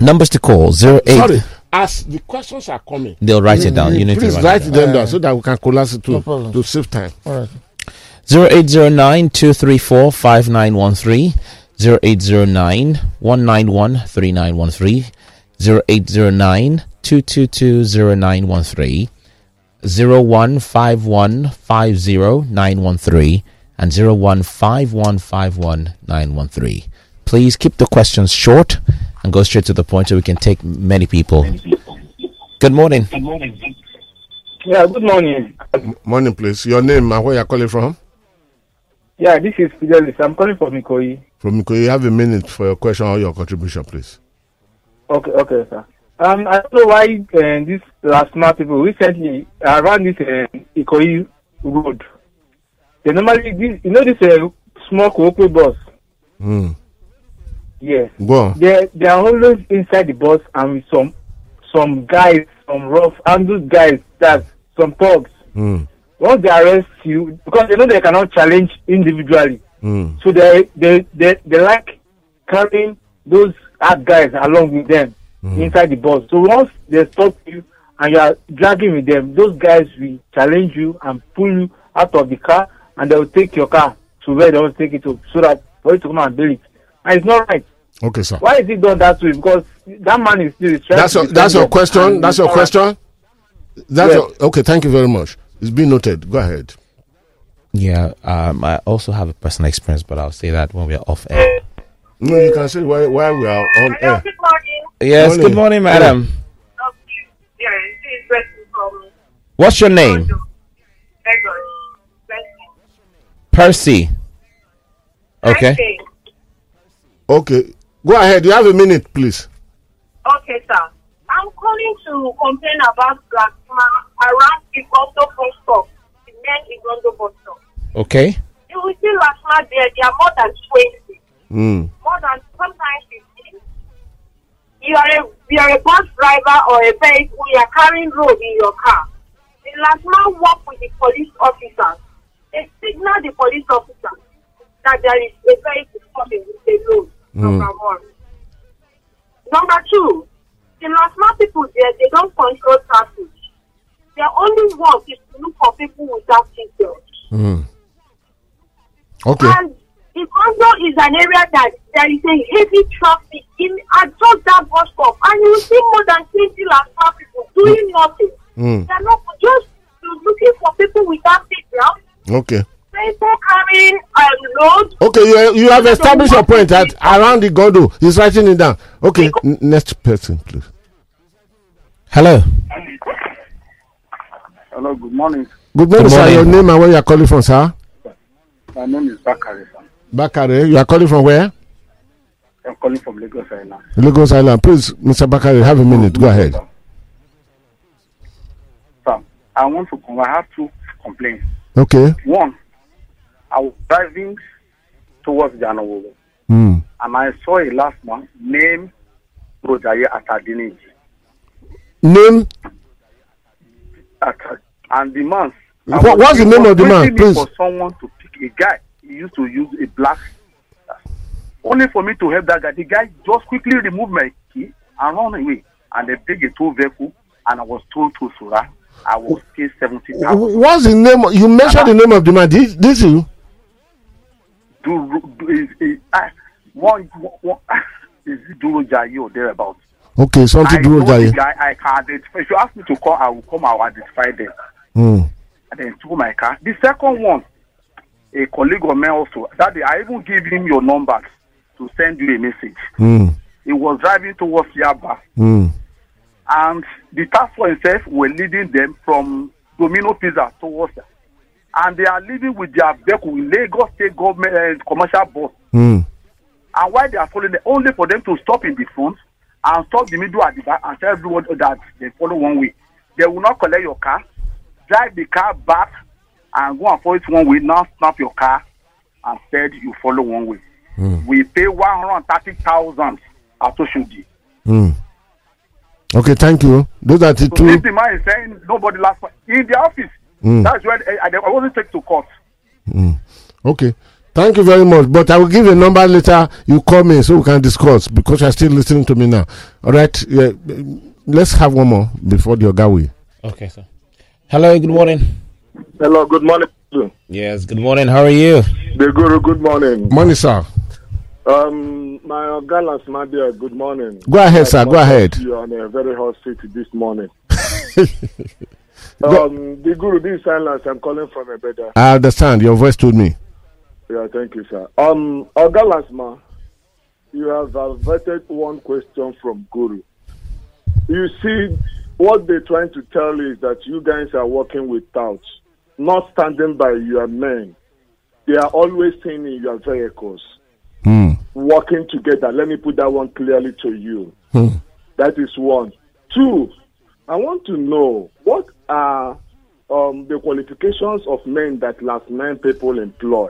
numbers to call zero eight. Sorry, as the questions are coming, They'll write it down. You need please to write write it them Uh, down so that we can collapse it no to, problem. to save time. All right. Zero eight zero nine two three four five nine one three. Zero eight zero nine one nine one three nine one three. Zero eight zero nine two two two zero nine one three. Zero one five one five zero nine one three and zero one five one five one nine one three. Please keep the questions short and go straight to the point so we can take many people. Good morning. Good morning. Yeah, good morning. Morning, please. Your name and where you're calling from? Yeah, this is Fidelis. I'm calling from Ikoyi. From Ikoyi, you have a minute for your question or your contribution, please. Okay, okay, sir. Um, I don't know why uh, these last smart people recently around this uh, Ikoyi road. They normally, this, you know, this uh, small Korope bus. Hmm. Yes, Go they they are always inside the bus and with some some guys, some rough and those guys that some thugs. Hmm. Once they arrest you, because they know they cannot challenge individually. Hmm. So they they they, they like carrying those hard guys along with them inside the bus. So once they stop you and you are dragging with them, those guys will challenge you and pull you out of the car and they will take your car to where they want to take it to so that for you to come and bail it. And it's not right. Okay, sir. Why is it done that way? Because that man is still trying That's to your, that's your question. That's your it's not right. question. That's Yes. your, okay. Thank you very much. It's been noted. Go ahead. Yeah, um, I also have a personal experience, but I'll say that when we're off air. No, you can say why why we are on Hello, air. good morning. Yes, Morning. good morning, madam. Okay. Yeah, this is Blessing from What's your name? Ondo. Lagos. Blessing. Percy. Okay. Okay. Go ahead. You have a minute, please. Okay, sir. I'm calling to complain about LASMA around Igando bus stop. The main Igando bus stop. Okay. You will see LASMA there. There are more than 20. Mm. More than sometimes 15. You are a you are a bus driver or a vehicle. You are carrying road in your car. The LASMA work with the police officers. They signal the police officers that there is a vehicle coming with a load. Number one. Number two, the Lasma people there, they don't control traffic. Their only work is to look for people without seatbelts. Mm. Okay. And the condo is an area that there is a heavy traffic in at just that bus stop. And you see more than 20 Lasma people doing nothing. Mm. They're not just looking for people without seatbelts. Okay. People carrying loads. Okay, you, you have established your point that around the Godo. He's writing it down. Okay, n- next person, please. Hello. Hello, good morning. Good morning, Good sir. Your name and where you are calling from, sir? My name is Bakare. sir. Bakare. You are calling from where? I'm calling from Lagos Island. Lagos Island. Please, Mr. Bakare, have a minute. Go ahead. Sir, I want to come. I have two complaints. Okay. One, I was driving towards Janowo Mm. and I saw a last man named Rojaye Atadiniji. Name. And the man. What- was- what's the name of the man, please? For someone to pick a guy. He used to use a black. Only for me to help that guy. The guy just quickly removed my key and run away. And they bring a tow vehicle and I was told to Surah. I was paid seventy thousand. Wh- What's the name? You mentioned the name of the man. Did, did you? Do, do is, is, uh, one, one, is it Duro or thereabout? Okay, something I do told the that. guy I can identify. If you ask me to call, I will come. I will identify them. Mm. And then took my car. The second one, a colleague of mine also. That day, I even gave him your number to send you a message. Mm. He was driving towards Yaba, Mm. and the task force itself were leading them from Domino Pizza towards, and they are leaving with their vehicle, Lagos State Government uh, commercial bus. Mm. and why they are following them only for them to stop in the front and stop the middle at the back and tell everyone that they follow one way they will not collect your car drive the car back and go and follow it one way now snap your car and said you follow one way we pay one hundred and thirty thousand at oshodi Mm. Okay, thank you. Those are the so two. if the man is saying nobody last in the office Mm. that's when I, I, I wasn't taken to court Okay. Thank you very much. But I will give a number later. You call me so we can discuss because you're still listening to me now. All right. Yeah. Let's have one more before the Ogawi. Okay, sir. Hello. Good morning. Hello, good morning. Yes. Good morning. How are you? The Guru, good morning. Morning, sir. Um, my gallant Madia, good morning. Go ahead, sir. Go ahead. You are on a very hot seat this morning. Um, the Guru, this is silence. I'm calling from a better. I understand. Your voice told me. Yeah, thank you, sir. Um, man, you have averted one question from Guru. You see, what they're trying to tell you is that you guys are working with touts, not standing by your men. They are always staying in your vehicles. Hmm. working together. Let me put that one clearly to you. Hmm. That is one. Two, I want to know what are um, the qualifications of men that last nine people employ.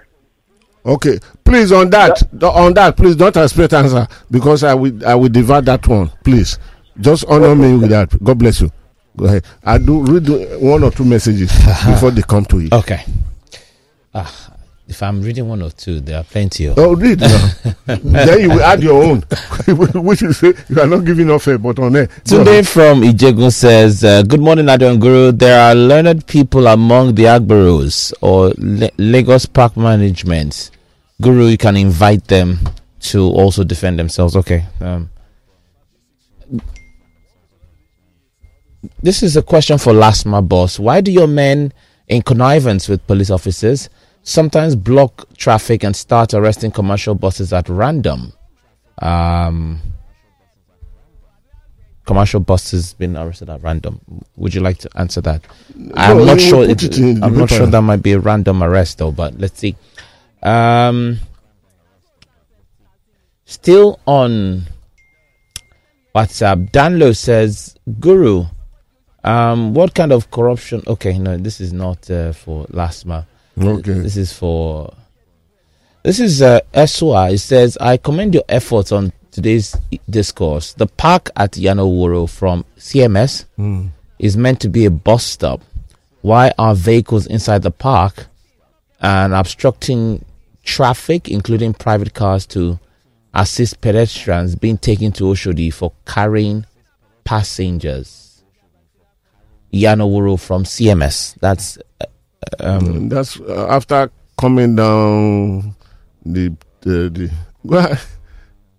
Okay. Please on that, on that, please don't expect answer because I will I will divide that one. Please, just honor me with that. God bless you. Go ahead. I do read one or two messages before they come to you. Okay. Ah, if I'm reading one or two, there are plenty of. Oh, read now. then you will add your own, which is say you are not giving off but on Tunde ahead. from Ijegun says, uh, Good morning, Adon Guru. There are learned people among the Agberos or La- Lagos Park Management. Guru, you can invite them to also defend themselves. Okay. Um, this is a question for Lasma boss. Why do your men, in connivance with police officers, sometimes block traffic and start arresting commercial buses at random? Um, commercial buses being arrested at random. Would you like to answer that? I'm not sure. It, it I'm not paper. sure that might be a random arrest though. But let's see. Um, still on WhatsApp, Danlo says, "Guru, um, what kind of corruption?" Okay, no, this is not uh, for Lasma. Okay. This is for. This is uh, Eswa. It says, I commend your efforts on today's discourse. The park at Yanoworo from CMS is meant to be a bus stop. Why are vehicles inside the park and obstructing traffic, including private cars, to assist pedestrians being taken to Oshodi for carrying passengers? Yanoworo from CMS. That's um, That's uh, after coming down the the, the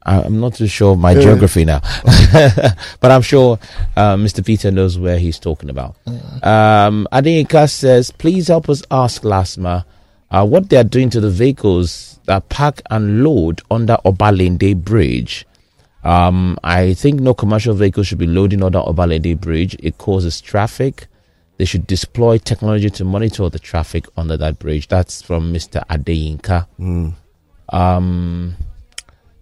I'm not too sure of my Yeah. geography now, but I'm sure uh, Mr. Peter knows where he's talking about. Um, Adeyinka says, please help us ask Lasma uh, what they are doing to the vehicles that park and load under Obalende Bridge. Um, I think no commercial vehicle should be loading under Obalende Bridge. It causes traffic. They should deploy technology to monitor the traffic under that bridge. That's from Mr. Adeyinka. Um,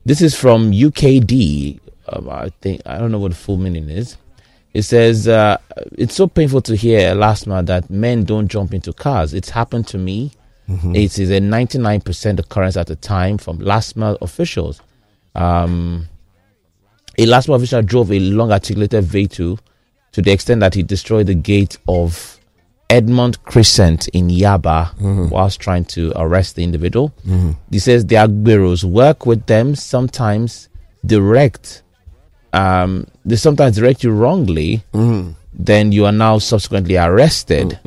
this is from UKD. Um, I think I don't know what the full meaning is. It says uh, it's so painful to hear LASMA that men don't jump into cars. It's happened to me. It is a 99% occurrence at the time from LASMA officials. Um, a LASMA official drove a long articulated vehicle to the extent that he destroyed the gate of Edmond Crescent in Yaba whilst trying to arrest the individual. He says the Agberos work with them, sometimes direct, um, they sometimes direct you wrongly, then you are now subsequently arrested.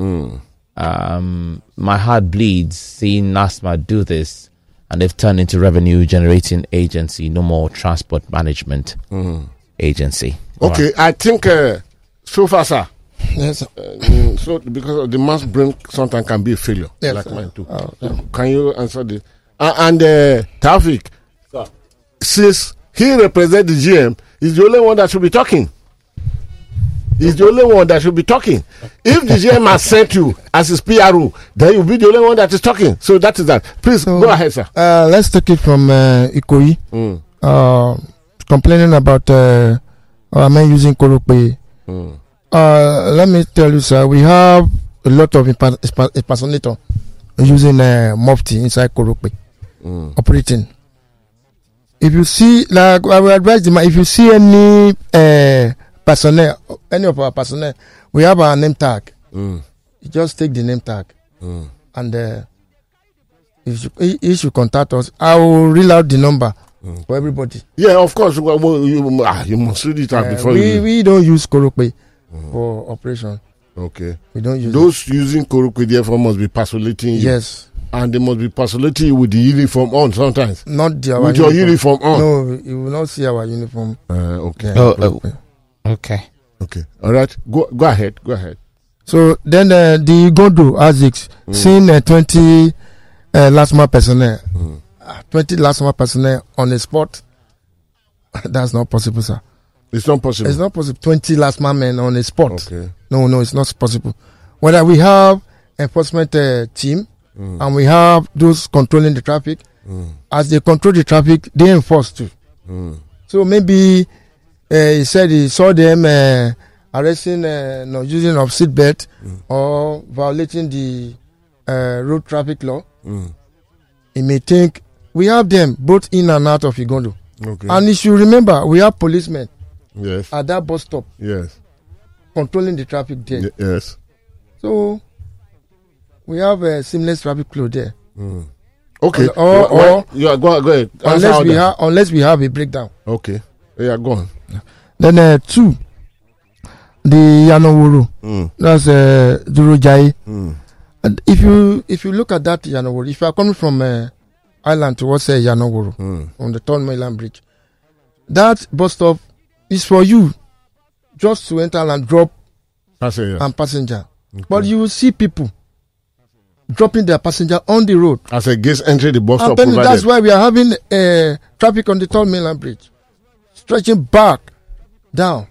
Um, my heart bleeds seeing LASMA do this, and they've turned into revenue generating agency, no more transport management agency. All right. okay. I think uh, so far, sir. Yes. Uh, mm, so because of the mass brain sometimes can be a failure, Yes, like sir. mine too. Oh, yeah. Can you answer this? Uh, and uh, Tafik, since he represents the GM, he's the only one that should be talking. He's the only one that should be talking. If the GM has sent you as his PRO, then you'll be the only one that is talking. So that is that. Please So- go ahead, sir. Uh, let's take it from uh, Ikoyi. Mm. Uh, complaining about uh, our men using Korope. Mm. Uh, let me tell you, sir, we have a lot of impersonator using uh, Mufti inside Korope Mm. operating. If you see, like I will advise the man, if you see any uh, personnel, any of our personnel, we have our name tag. Mm. You just take the name tag Mm. and uh, if you, he should contact us. I will reel out the number for everybody. Yeah, of course. Well, well, you, ah, you must read it out Uh, before we, you. we don't use Korope for operation. Okay. We don't use it. Those using Korope therefore must be personating you. Yes, And they must be personating you with the uniform on sometimes. not the, our with your uniform on. No, you will not see our uniform. Uh, okay. Yeah, Oh, Okay. Okay. All right. Go go ahead. Go ahead. So then uh, the Gondo ASICS seen uh, 20 uh, LASMA personnel, uh, 20 LASMA personnel on the spot. That's not possible, sir. It's not possible. It's not possible. 20 LASMA men on the spot. Okay. No, no, it's not possible. Whether we have enforcement uh, team and we have those controlling the traffic, as they control the traffic, they enforce too. So maybe uh, he said he saw them uh, arresting, uh, no using of seatbelt or violating the uh, road traffic law. He may think we have them both in and out of Igando. Okay. And you should remember, we have policemen yes. at that bus stop Yes. controlling the traffic there. Y- yes. So we have a seamless traffic flow there. Okay. Or- or- or- yeah, go, go ahead. Answer Unless we have unless we have a breakdown. Okay. Yeah, go on. Then uh, two, the Yanoworo. Mm. That's uh, Durojai. Mm. And if you if you look at that Yanoworo, if you are coming from uh, Island towards uh, Yanoworo Mm. on the Third Mainland Bridge, that bus stop is for you just to enter and drop Passenger. and passenger. But you will see people dropping their passenger on the road. As a guest entry, the bus stop provided. that's why we are having uh, traffic on the Third Mainland Bridge, stretching back, down,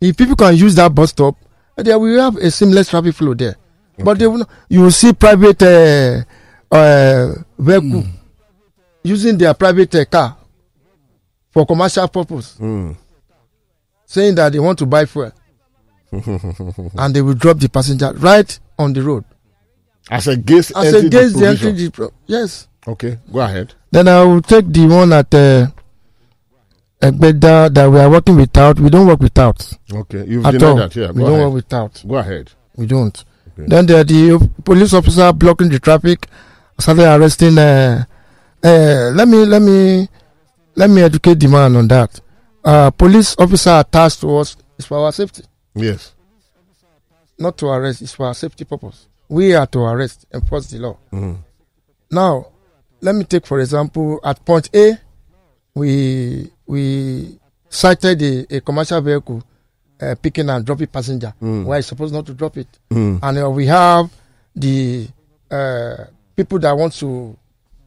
if people can use that bus stop, there we have a seamless traffic flow there. But they will not, you will see private uh, uh, vehicle using their private uh, car for commercial purpose, Mm. Saying that they want to buy fuel, and they will drop the passenger right on the road. As against As entry against the entry, pro- yes. Okay, go ahead. Then I will take the one at uh, Egbeda that we are working without. We don't work without Okay, you've denied all. that. Yeah, we go don't work without. Go ahead. We don't. Okay. Then there are the police officer blocking the traffic, started arresting. Uh, uh, let me let me let me educate the man on that. Uh, police officer attached to us is for our safety, Yes. not to arrest. It's for our safety purpose. We are to arrest, enforce the law. Mhm. Now, let me take for example at point A, we we sighted a, a commercial vehicle uh, picking and dropping passenger Mm. where it's supposed not to drop it, Mm. and uh, we have the uh, people that want to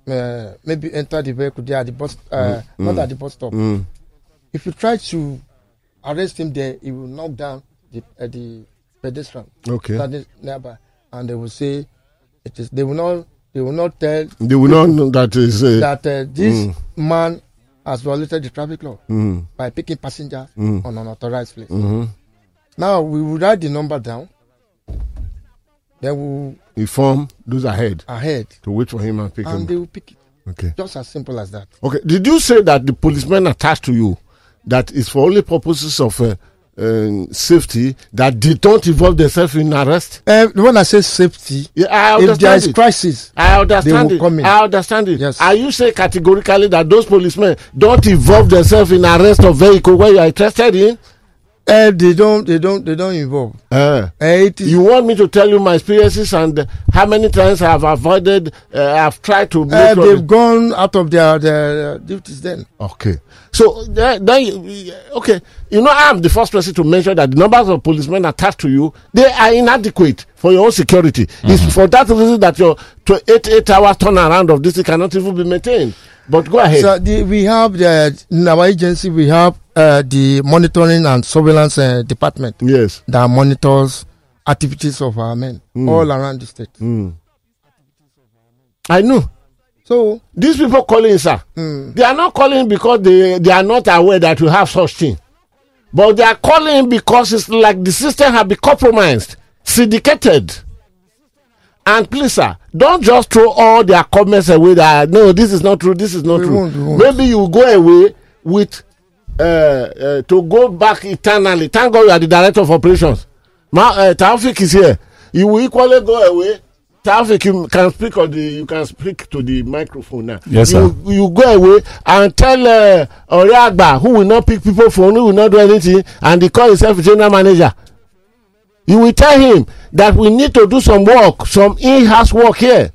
uh, maybe enter the vehicle they are the bus, uh, not at the bus stop. If you try to arrest him there, he will knock down the uh, the pedestrian Okay. standing nearby, and they will say it is. They will not. They will not tell They will not know that is. Uh, that uh, this Mm. man has violated the traffic law mm. by picking passengers Mm. on unauthorized place. hmm Now we will write the number down. Then we will Inform those ahead ahead, to wait for him and pick and they will pick it. Okay. Just as simple as that. Okay. Did you say that the policemen attached to you that is for only purposes of uh, uh, safety that they don't involve themselves in arrest? Uh, when I say safety, Yeah, I if there is it. crisis, I understand will it. come in. I understand it. Yes. Are you saying categorically that those policemen don't involve themselves in arrest of vehicle where you are interested in? Uh, they don't, they don't, they don't involve. Uh, Uh, it is, you want me to tell you my experiences and uh, how many times I have avoided, uh, I've tried to make uh, they've that- gone out of their, their duties. Then Okay. So then, then okay, you know I'm the first person to mention that the numbers of policemen attached to you they are inadequate for your own security. It's for that reason that your to eight eight hours turnaround of this cannot even be maintained. But go ahead. So the, we have the in our agency we have uh, the monitoring and surveillance uh, department yes. that monitors activities of our men Mm. all around the state. Mm. I know So these people calling, sir. mm, They are not calling because they they are not aware that we have such thing, but they are calling because it's like the system have been compromised, syndicated. And please, sir, don't just throw all their comments away. That no, this is not true. This is not We true. won't, won't. Maybe you go away with uh, uh, to go back eternally. Thank God you are the director of operations. Ma, uh, Taufik is here. You will equally go away. Taufik, you can speak on the. You can speak to the microphone now. Yes, you, sir. You go away and tell uh, àgbà who will not pick people phone, who will not do anything, and he call himself general manager. You will tell him that we need to do some work, some in-house work here.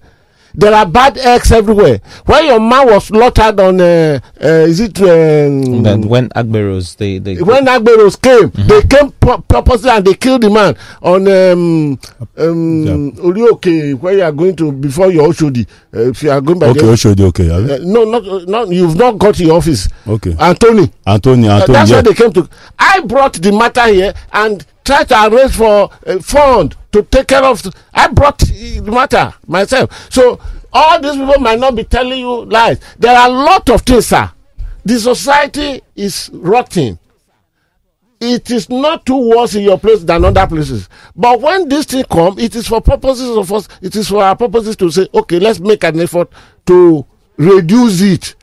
There are bad eggs everywhere. When your man was slaughtered on, uh, uh, is it um, Then when Agberos, they, they when Agberos came, they came pu- purposely and they killed the man on um, um, Orioke, where you are going to before your Oshodi. Uh, if you are going by Okay, there. Oshodi, okay. have you? Uh, no, not, not you've not got to your office. Okay. Anthony. Anthony, Uh, Anthony, that's yeah. why they came to. I brought the matter here and tried to arrange for a fund to take care of. I brought the matter myself. So all these people might not be telling you lies. There are a lot of things, sir. The society is rotting. It is not too worse in your place than other places. But when this thing come, it is for purposes of us. It is for our purposes to say, okay, let's make an effort to reduce it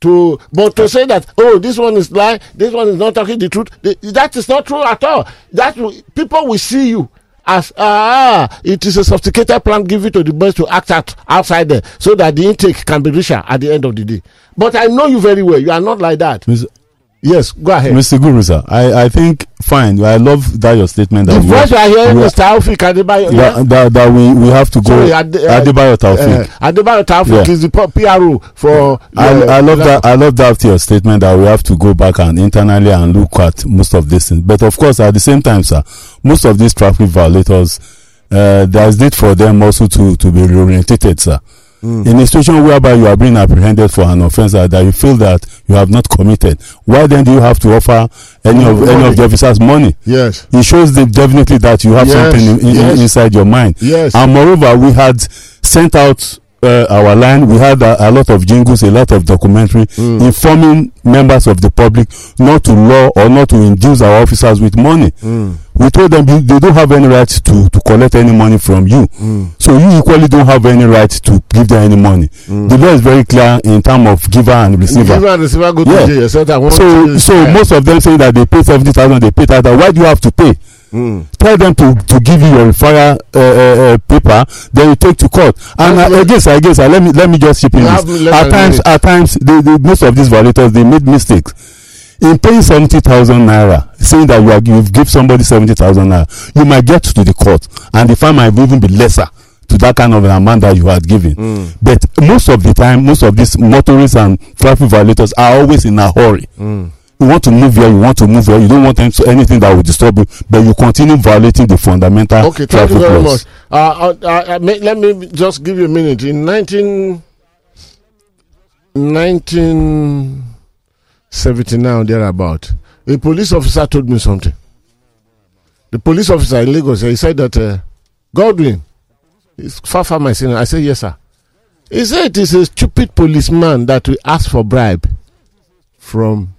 to but to say that oh this one is lying this one is not talking the truth that is not true at all that people will see you as ah it is a sophisticated plan given to the boys to act out outside there so that the intake can be richer at the end of the day but i know you very well you are not like that Mr. yes go ahead Mr. Guru, sir, I, I think fine. I love that your statement the that we voice you are hearing is taufik adebayo yeah, that, that we, we have to go. Sorry, Ade- uh, Adebayo uh, Taufik. adebayo taufik Yeah. is the pro- for I, uh, I love that. I love that your statement that we have to go back and internally and look at most of these things. But of course, at the same time, sir, most of these traffic violators, uh, there is need for them also to to be reorientated, sir. Mm. In a situation whereby you are being apprehended for an offence that, that you feel that you have not committed, why then do you have to offer any of any of the officers money? Yes. It shows them definitely that you have Yes, something in, in, yes. inside your mind. Yes. And moreover, we had sent out uh, our line. We had a, a lot of jingles, a lot of documentary Mm. informing members of the public not to law or not to induce our officers with money. Mm. We told them they don't have any right to, to collect any money from you. Mm. So you equally don't have any right to give them any money. The law is very clear in terms of giver and receiver. Giver and receiver go to jail. I So, so most of them say that they pay seventy thousand, they pay that. Why do you have to pay? Mm. Tell them to to give you your referral uh, uh, uh, paper, then you take to court. And That's uh, what- again, sir, again, sir, let me let me just chip in this. At times, at times, they, they, most of these violators they made mistakes in paying seventy thousand naira, saying that you are you give somebody seventy thousand naira. You might get to the court, and the fine might even be lesser to that kind of an amount that you had given. Mm. But most of the time, most of these motorists and traffic violators are always in a hurry. Mm. You want to move here, you want to move here, you don't want them to, anything that will disturb you, but you continue violating the fundamental Okay, thank traffic you very laws. much. Uh, uh, uh, uh, ma- let me just give you a minute. In 19, 1979, thereabout, a police officer told me something. The police officer in Lagos, he said that uh, Godwin is far from my senior. I said, yes, sir. He said it is a stupid policeman that will ask for bribe from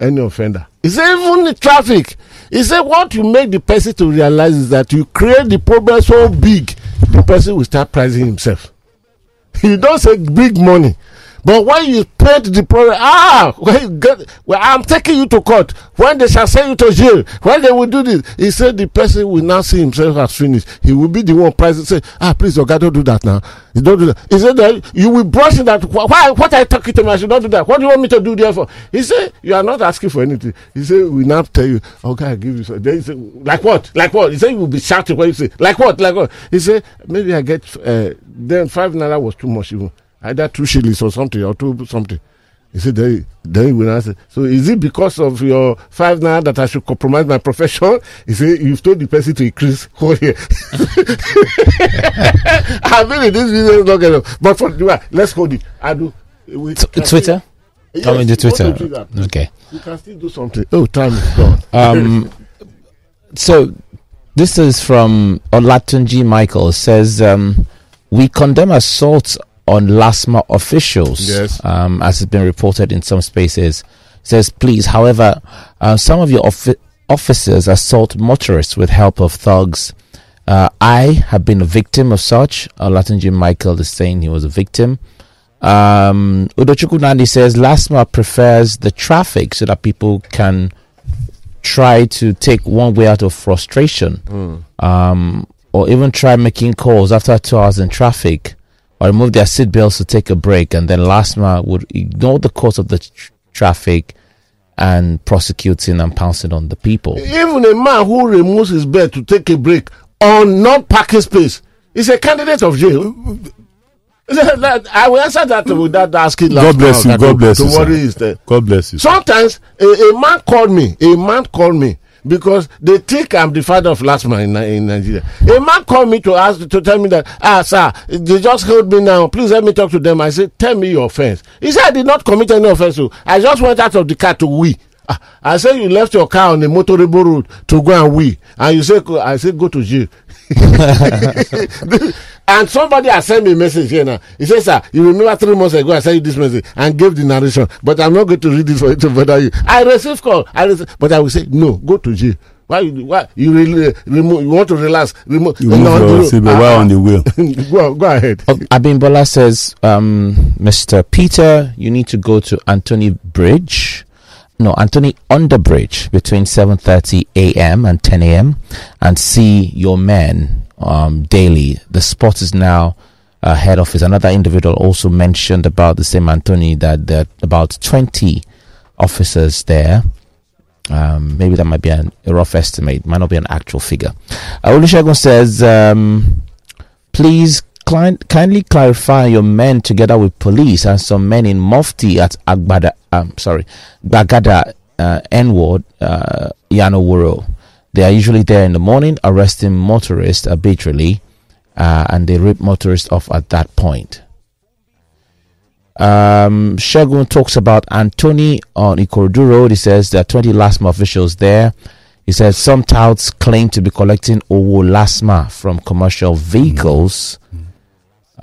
any offender. He said even the traffic. He said what you make the person to realize is that you create the problem so big, the person will start pricing himself. You don't say big money. But when you paint the problem, ah, when get, well, I'm taking you to court. When they shall send you to jail, when they will do this, he said the person will now see himself as finished. He will be the one pricing, say, ah, please, Oga, don't do that now. Don't do that. He said that you will brush it that, why, what you talking to me? I should not do that. What do you want me to do there for? He said, you are not asking for anything. He said, we now tell you, okay, I give you some. Then he said, like what? Like what? He said, you will be shouting when you say, like what? Like what? He said, maybe I get, uh, then five naira was too much even. Either two shillings or something, or two something. He said, then, then he will answer. So is it because of your five now that I should compromise my profession? He said, you've told the person to increase whole year. I mean, this business is not going to, but for the let's hold it. I do. We Twitter? Yes, Come into Twitter. Twitter. Okay. You can still do something. Oh, time is gone. Um, so this is from Olatunji Michael says um, we condemn assaults on LASMA officials. Yes. Um, as has been reported in some spaces. Says please, however, uh, some of your offi- officers assault motorists with help of thugs. Uh, I have been a victim of such. Olatunji Michael is saying he was a victim. Um, Udochukwu Nandi says LASMA prefers the traffic so that people can try to take one way out of frustration, um, or even try making calls after two hours in traffic, or remove their seatbelts to take a break, and then LASMA would ignore the course of the tr- traffic and prosecuting and pouncing on the people. Even a man who removes his bed to take a break on non parking space is a candidate of jail. I will answer that without asking. God bless you. God bless to you. sir. worry is there. God bless you. Sometimes a, a man called me. A man called me because they think I'm the father of LASMA in, in Nigeria. A man called me to ask to tell me that ah sir they just held me now. Please let me talk to them. I said tell me your offense. He said I did not commit any offense. I just went out of the car to wee. Ah, I said you left your car on the motorable road to go and wee, and you say I said go to jail. and somebody has sent me a message here now. He says, Sir, you remember three months ago I sent you this message and gave the narration, but I'm not going to read it for you to bother you. I received call, I received, but I will say, No, go to jail. Why you why you really remove you want to relax? Remove You move your seatbelt while on the wheel. go go ahead. Oh, Abimbola says, um, Mr. Peter, you need to go to Anthony Bridge. No, Anthony Underbridge between 7.30 a.m. and 10 a.m. and see your men um, daily. The spot is now uh, head office. Another individual also mentioned about the same Anthony that there are about 20 officers there. Um, maybe that might be an, a rough estimate, might not be an actual figure. Uh, Olusegun says, um, please kindly clarify your men together with police and some men in Mufti at Agbada, um, sorry, Bagada uh, N ward, uh. They are usually there in the morning arresting motorists arbitrarily uh, and they rip motorists off at that point. Um, Shagun talks about Anthony on Ikorodu Road. He says there are 20 LASMA officials there. He says some touts claim to be collecting Owo LASMA from commercial vehicles.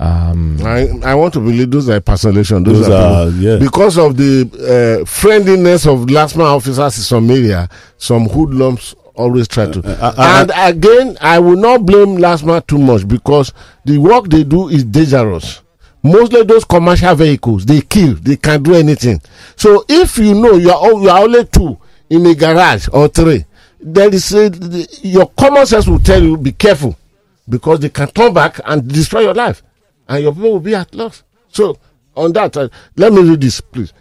Um, I, I want to believe those are impersonation. Those, Those are, are- yeah. because of the uh, friendliness of LASMA officers in some area. Some hoodlums always try to. uh, uh, and again, I will not blame LASMA too much because the work they do is dangerous. Mostly those commercial vehicles, they kill. They can do anything. So if you know you are all, you are only two in a garage or three, there is a, the, your common sense will tell you be careful because they can turn back and destroy your life and your people will be at loss. So, on that, uh, let me read this, please.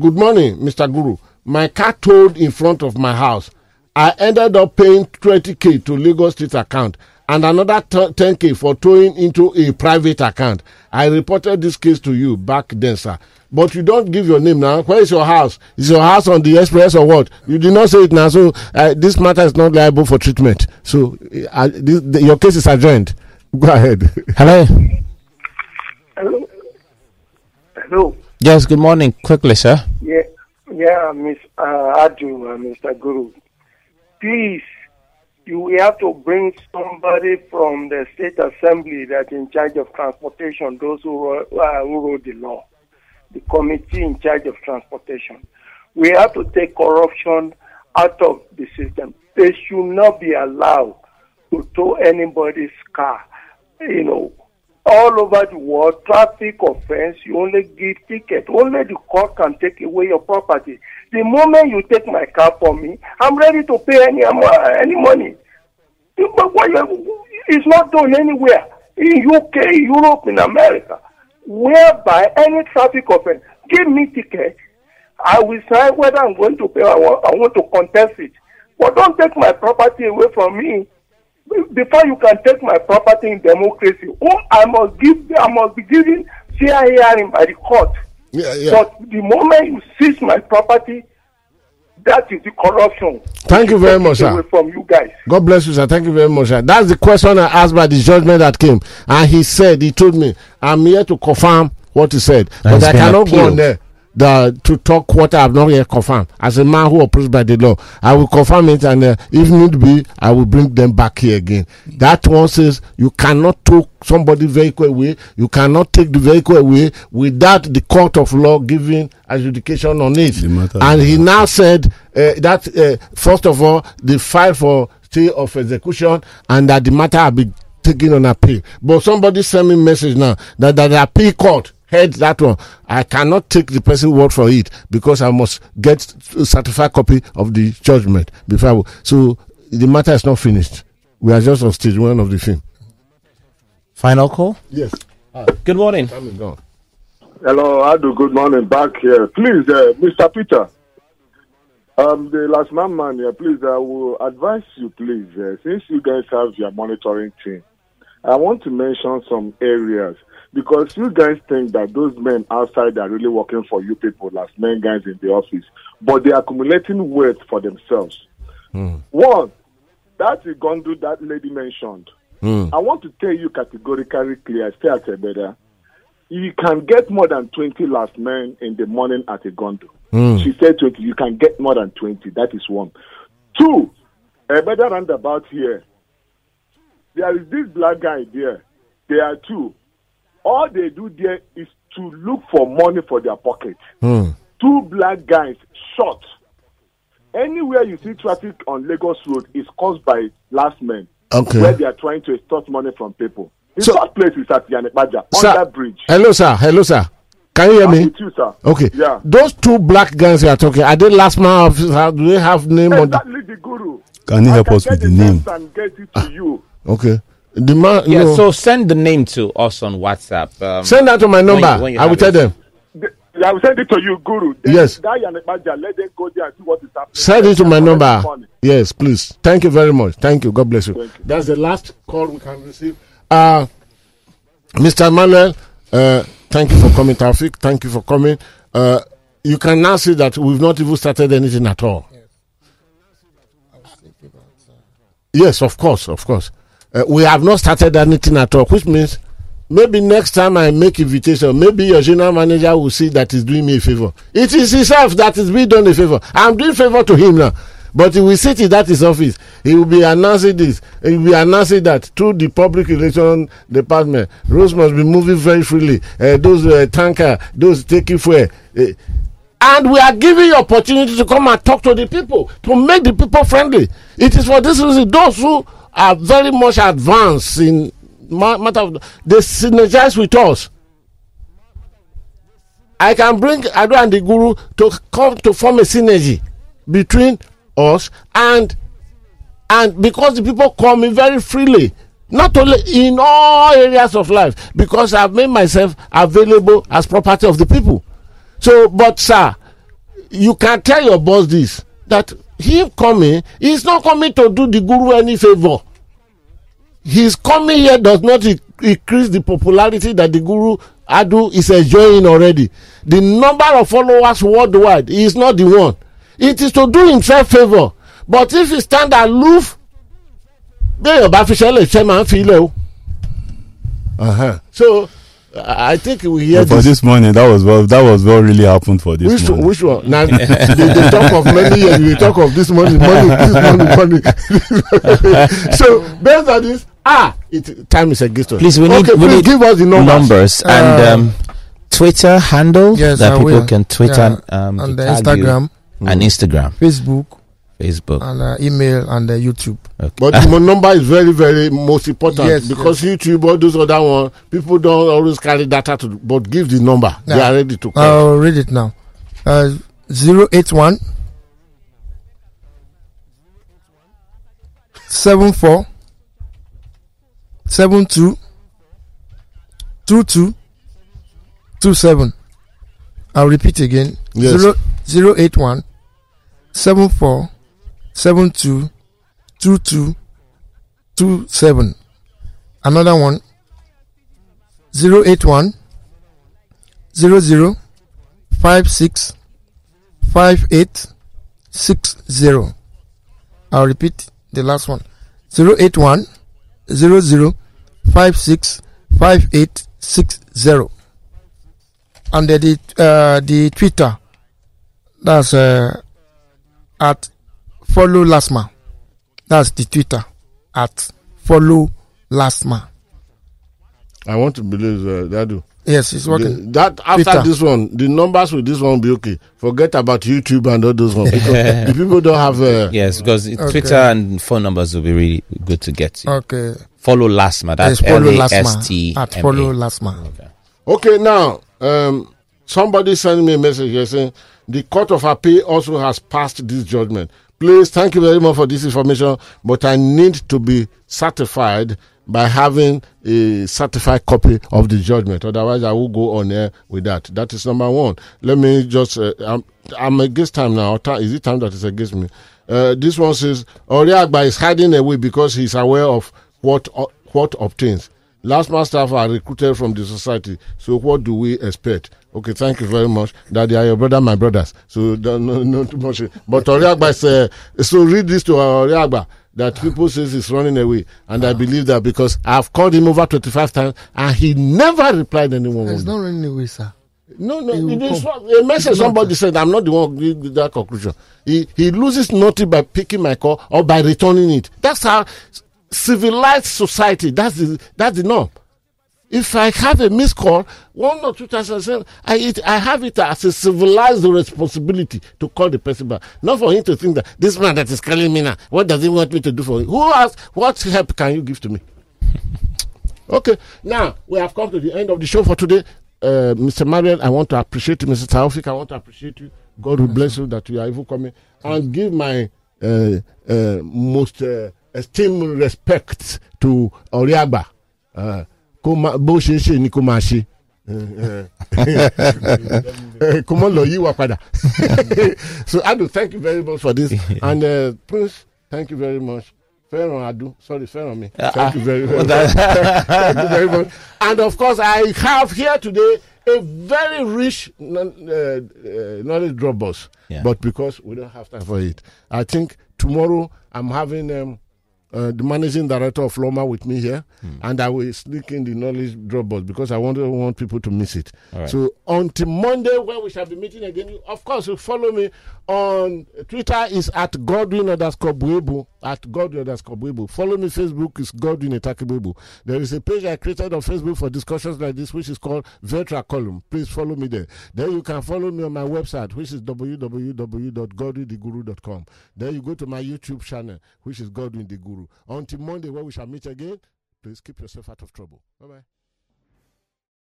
Good morning, Mr. Guru. My car towed in front of my house. I ended up paying 20k to Lagos State account and another 10k for towing into a private account. I reported this case to you back then, sir. But you don't give your name now. Where is your house? Is your house on the express or what? You did not say it now, so uh, this matter is not liable for treatment. So uh, this, the, your case is adjourned. Go ahead. hello. Hello. Hello. Yes, good morning. Quickly, sir. Yeah, yeah, Miss uh, Adu and Mr. Guru. Please, you have to bring somebody from the state assembly that's in charge of transportation, those who, uh, who wrote the law, the committee in charge of transportation. We have to take corruption out of the system. They should not be allowed to tow anybody's car. You know, all over the world, traffic offense, you only give ticket. Only the court can take away your property. The moment you take my car from me, I'm ready to pay any any money. It's not done anywhere in UK, Europe, in America, whereby any traffic offense, give me ticket. I will decide whether I'm going to pay. or I want to contest it. But don't take my property away from me before you can take my property in democracy, oh, I must give, I must be given fair hearing by the court. Yeah, yeah. But the moment you seize my property, that is the corruption. Thank you very much, sir. From you guys. God bless you, sir. Thank you very much, sir. That's the question I asked by the judgment that came. And he said, he told me, I'm here to confirm what he said. That but I been cannot go on there the, to talk what I have not yet confirmed. As a man who operates by the law, I will confirm it and uh, if need be, I will bring them back here again. That one says you cannot take somebody vehicle away. You cannot take the vehicle away without the court of law giving adjudication on it. And he now said uh, that uh, first of all, the file for stay of execution and that the matter have been taken on appeal. But somebody sent me message now that, that the appeal court heard that one. I cannot take the person word for it because I must get a certified copy of the judgment before. I will. So the matter is not finished. We are just on stage one of the film. Final call. Yes. Good morning. Time is gone. Hello, Adu. Good morning. Back here, please, uh, Mr. Peter. Um, the last man man here, please. I will advise you, please, uh, since you guys have your monitoring team. I want to mention some areas because you guys think that those men outside are really working for you people, LASMA guys in the office, but they're accumulating wealth for themselves. Hmm. One, that is that Igando that lady mentioned. Hmm. I want to tell you categorically clear, stay at a better. You can get more than 20 LASMA in the morning at Igando. Hmm. She said 20. You can get more than 20. That is one. Two, a better roundabout here. There is this black guy there. There are two. All they do there is to look for money for their pocket. Hmm. Two black guys shot. Anywhere you see traffic on Lagos Road is caused by LASMA. Okay. Where they are trying to extort money from people. The So- first place is at Iyana-Ipaja, Sir, on that bridge. Hello, sir. Hello, sir. Can you hear I'm me? with you, sir. Okay. Yeah. Those two black guys you are talking, are they LASMA officer? Do they have name on the Exactly the guru. Can you I help can us with the the name? names and get it to ah, you. Okay. The man, you Yeah, know, so send the name to us on WhatsApp. Um, send that to my when number. you- when you I will have tell it. them. The- I will send it to you, guru. Then Yes. That Iyana-Ipaja, let them go there and see what is happening. Send it to my number. Yes, please. Thank you very much. Thank you. God bless you. Thank you. That's the last call we can receive. Uh, Mr. Manuel, uh, thank you for coming, Taufik. Thank you for coming. Uh, you can now see that we've not even started anything at all. Yes, of course, of course. Uh, we have not started anything at all, which means maybe next time I make invitation, maybe your general manager will see that he's doing me a favor. It is himself that is being done a favor. I'm doing favor to him now. But he will sit in that his office. He will be announcing this. He will be announcing that through the public relations department. Roads must be moving very freely. Uh, those uh, tanker, those taking fuel. Uh, and we are giving you opportunity to come and talk to the people to make the people friendly. It is for this reason those who are very much advanced in matter of they synergize with us. I can bring Adu and the Guru to come to form a synergy between us and and because the people come in very freely not only in all areas of life because i've made myself available as property of the people so but sir you can tell your boss this that him coming he's not coming to do the guru any favor. His coming here does not in- increase the popularity that the guru adu is enjoying already. The number of followers worldwide he is not the one. It is to do himself favour but if he stand aloof béèyàn bá fi ṣẹlẹ̀ ṣẹ́ máa ń fi ilẹ̀ o. So i I think we hear for this. this morning that was well that was what really happened for this which one morning. which one na they dey talk of many years we talk of this morning morning this morning morning so based on this ah it time is against us. Please, we need, okay we please need give us the numbers. and Uh, um, Twitter handle Yes, that I people will. can Twitter Yeah, um, and to the you. Instagram, and Instagram, Facebook, Facebook. and uh, email and uh, YouTube. but the number is very very most important Yes, because youtube all those other one people don't always carry data to but give the number they are ready to call. I'll read it now. Uh, 081 74 72 22 27. I'll repeat again. Yes. Zero, 081 74 72 22 27. Another one 081 00 five six five eight six zero. I'll repeat the last one. Zero eight one zero zero five six five eight six zero. And the the, uh, the Twitter that's uh, at follow Lasma. That's the Twitter at follow Lasma. i want to believe uh, that do. Yes, it's working. The- that after Twitter. this one, the numbers with this one will be okay. Forget about YouTube and all those ones because the people don't have. Uh, Yes, because Okay. Twitter and phone numbers will be really good to get to. Okay. Follow Lasma. That's Yes, follow L A S Lasma. At follow A. Lasma. Okay, now um, somebody sent me a message here saying the Court of Appeal also has passed this judgment. Please, thank you very much for this information, but I need to be certified by having a certified copy of the judgment. Otherwise, I will go on air with that. That is number one. Let me just, uh, I'm, I'm against time now. Is it time that is against me? Uh, this one says, Oreagba is hiding away because he's aware of what, uh, what obtains. LASMA staff are recruited from the society. So what do we expect? Okay, thank you very much. That they are your brother, my brothers. So don't, no, no too much. But Oreagba said, uh, so read this to Oreagba that people says he's running away, and I ah. believe that because I've called him over twenty five times and he never replied anyone. It's not running away, sir. No, no, it is a message not, somebody said. I'm not the one who did that conclusion. He he loses nothing by picking my call or by returning it. That's how civilized society. That's the that's the norm. If I have a missed call, one or two times I I it, I have it as a civilized responsibility to call the person back. Not for him to think that this man that is calling me now, what does he want me to do for him? Who else, what help can you give to me? Okay, now we have come to the end of the show for today. Uh, Mr. Mariel, I want to appreciate you. Mr. Taufik, I want to appreciate you. God will bless you that you are even coming and give my uh, uh, most uh, esteemed respect to Oreagba. Kó bó ṣe ń ṣe ni kó máa ṣe. kó mọ́ lọ yí wa padà. so Adu, thank you very much for this. and uh, Prince, thank you very much. Fẹ́ràn Adu, sorry, Fẹ́ràn mi. Thank you very, very much. thank you very much. And of course, I have here today a very rich uh, uh, knowledge drop bus. Yeah. But because we don't have time for it, I think tomorrow I'm having um, uh, the managing director of Loma with me here, and I will sneak in the knowledge drop box because I want, want people to miss it. Right. So until Monday, when we shall be meeting again, you, of course, you follow me on Twitter is at Godwin underscore Buebu, at Godwin underscore Buebu. Follow me Facebook is Godwin Etakibuebu. There is a page I created on Facebook for discussions like this, which is called Vetra Column. Please follow me there. Then you can follow me on my website, which is www.godwintheguru.com. Then you go to my YouTube channel, which is Godwin the Guru. Until Monday, where we shall meet again, please keep yourself out of trouble. Bye bye.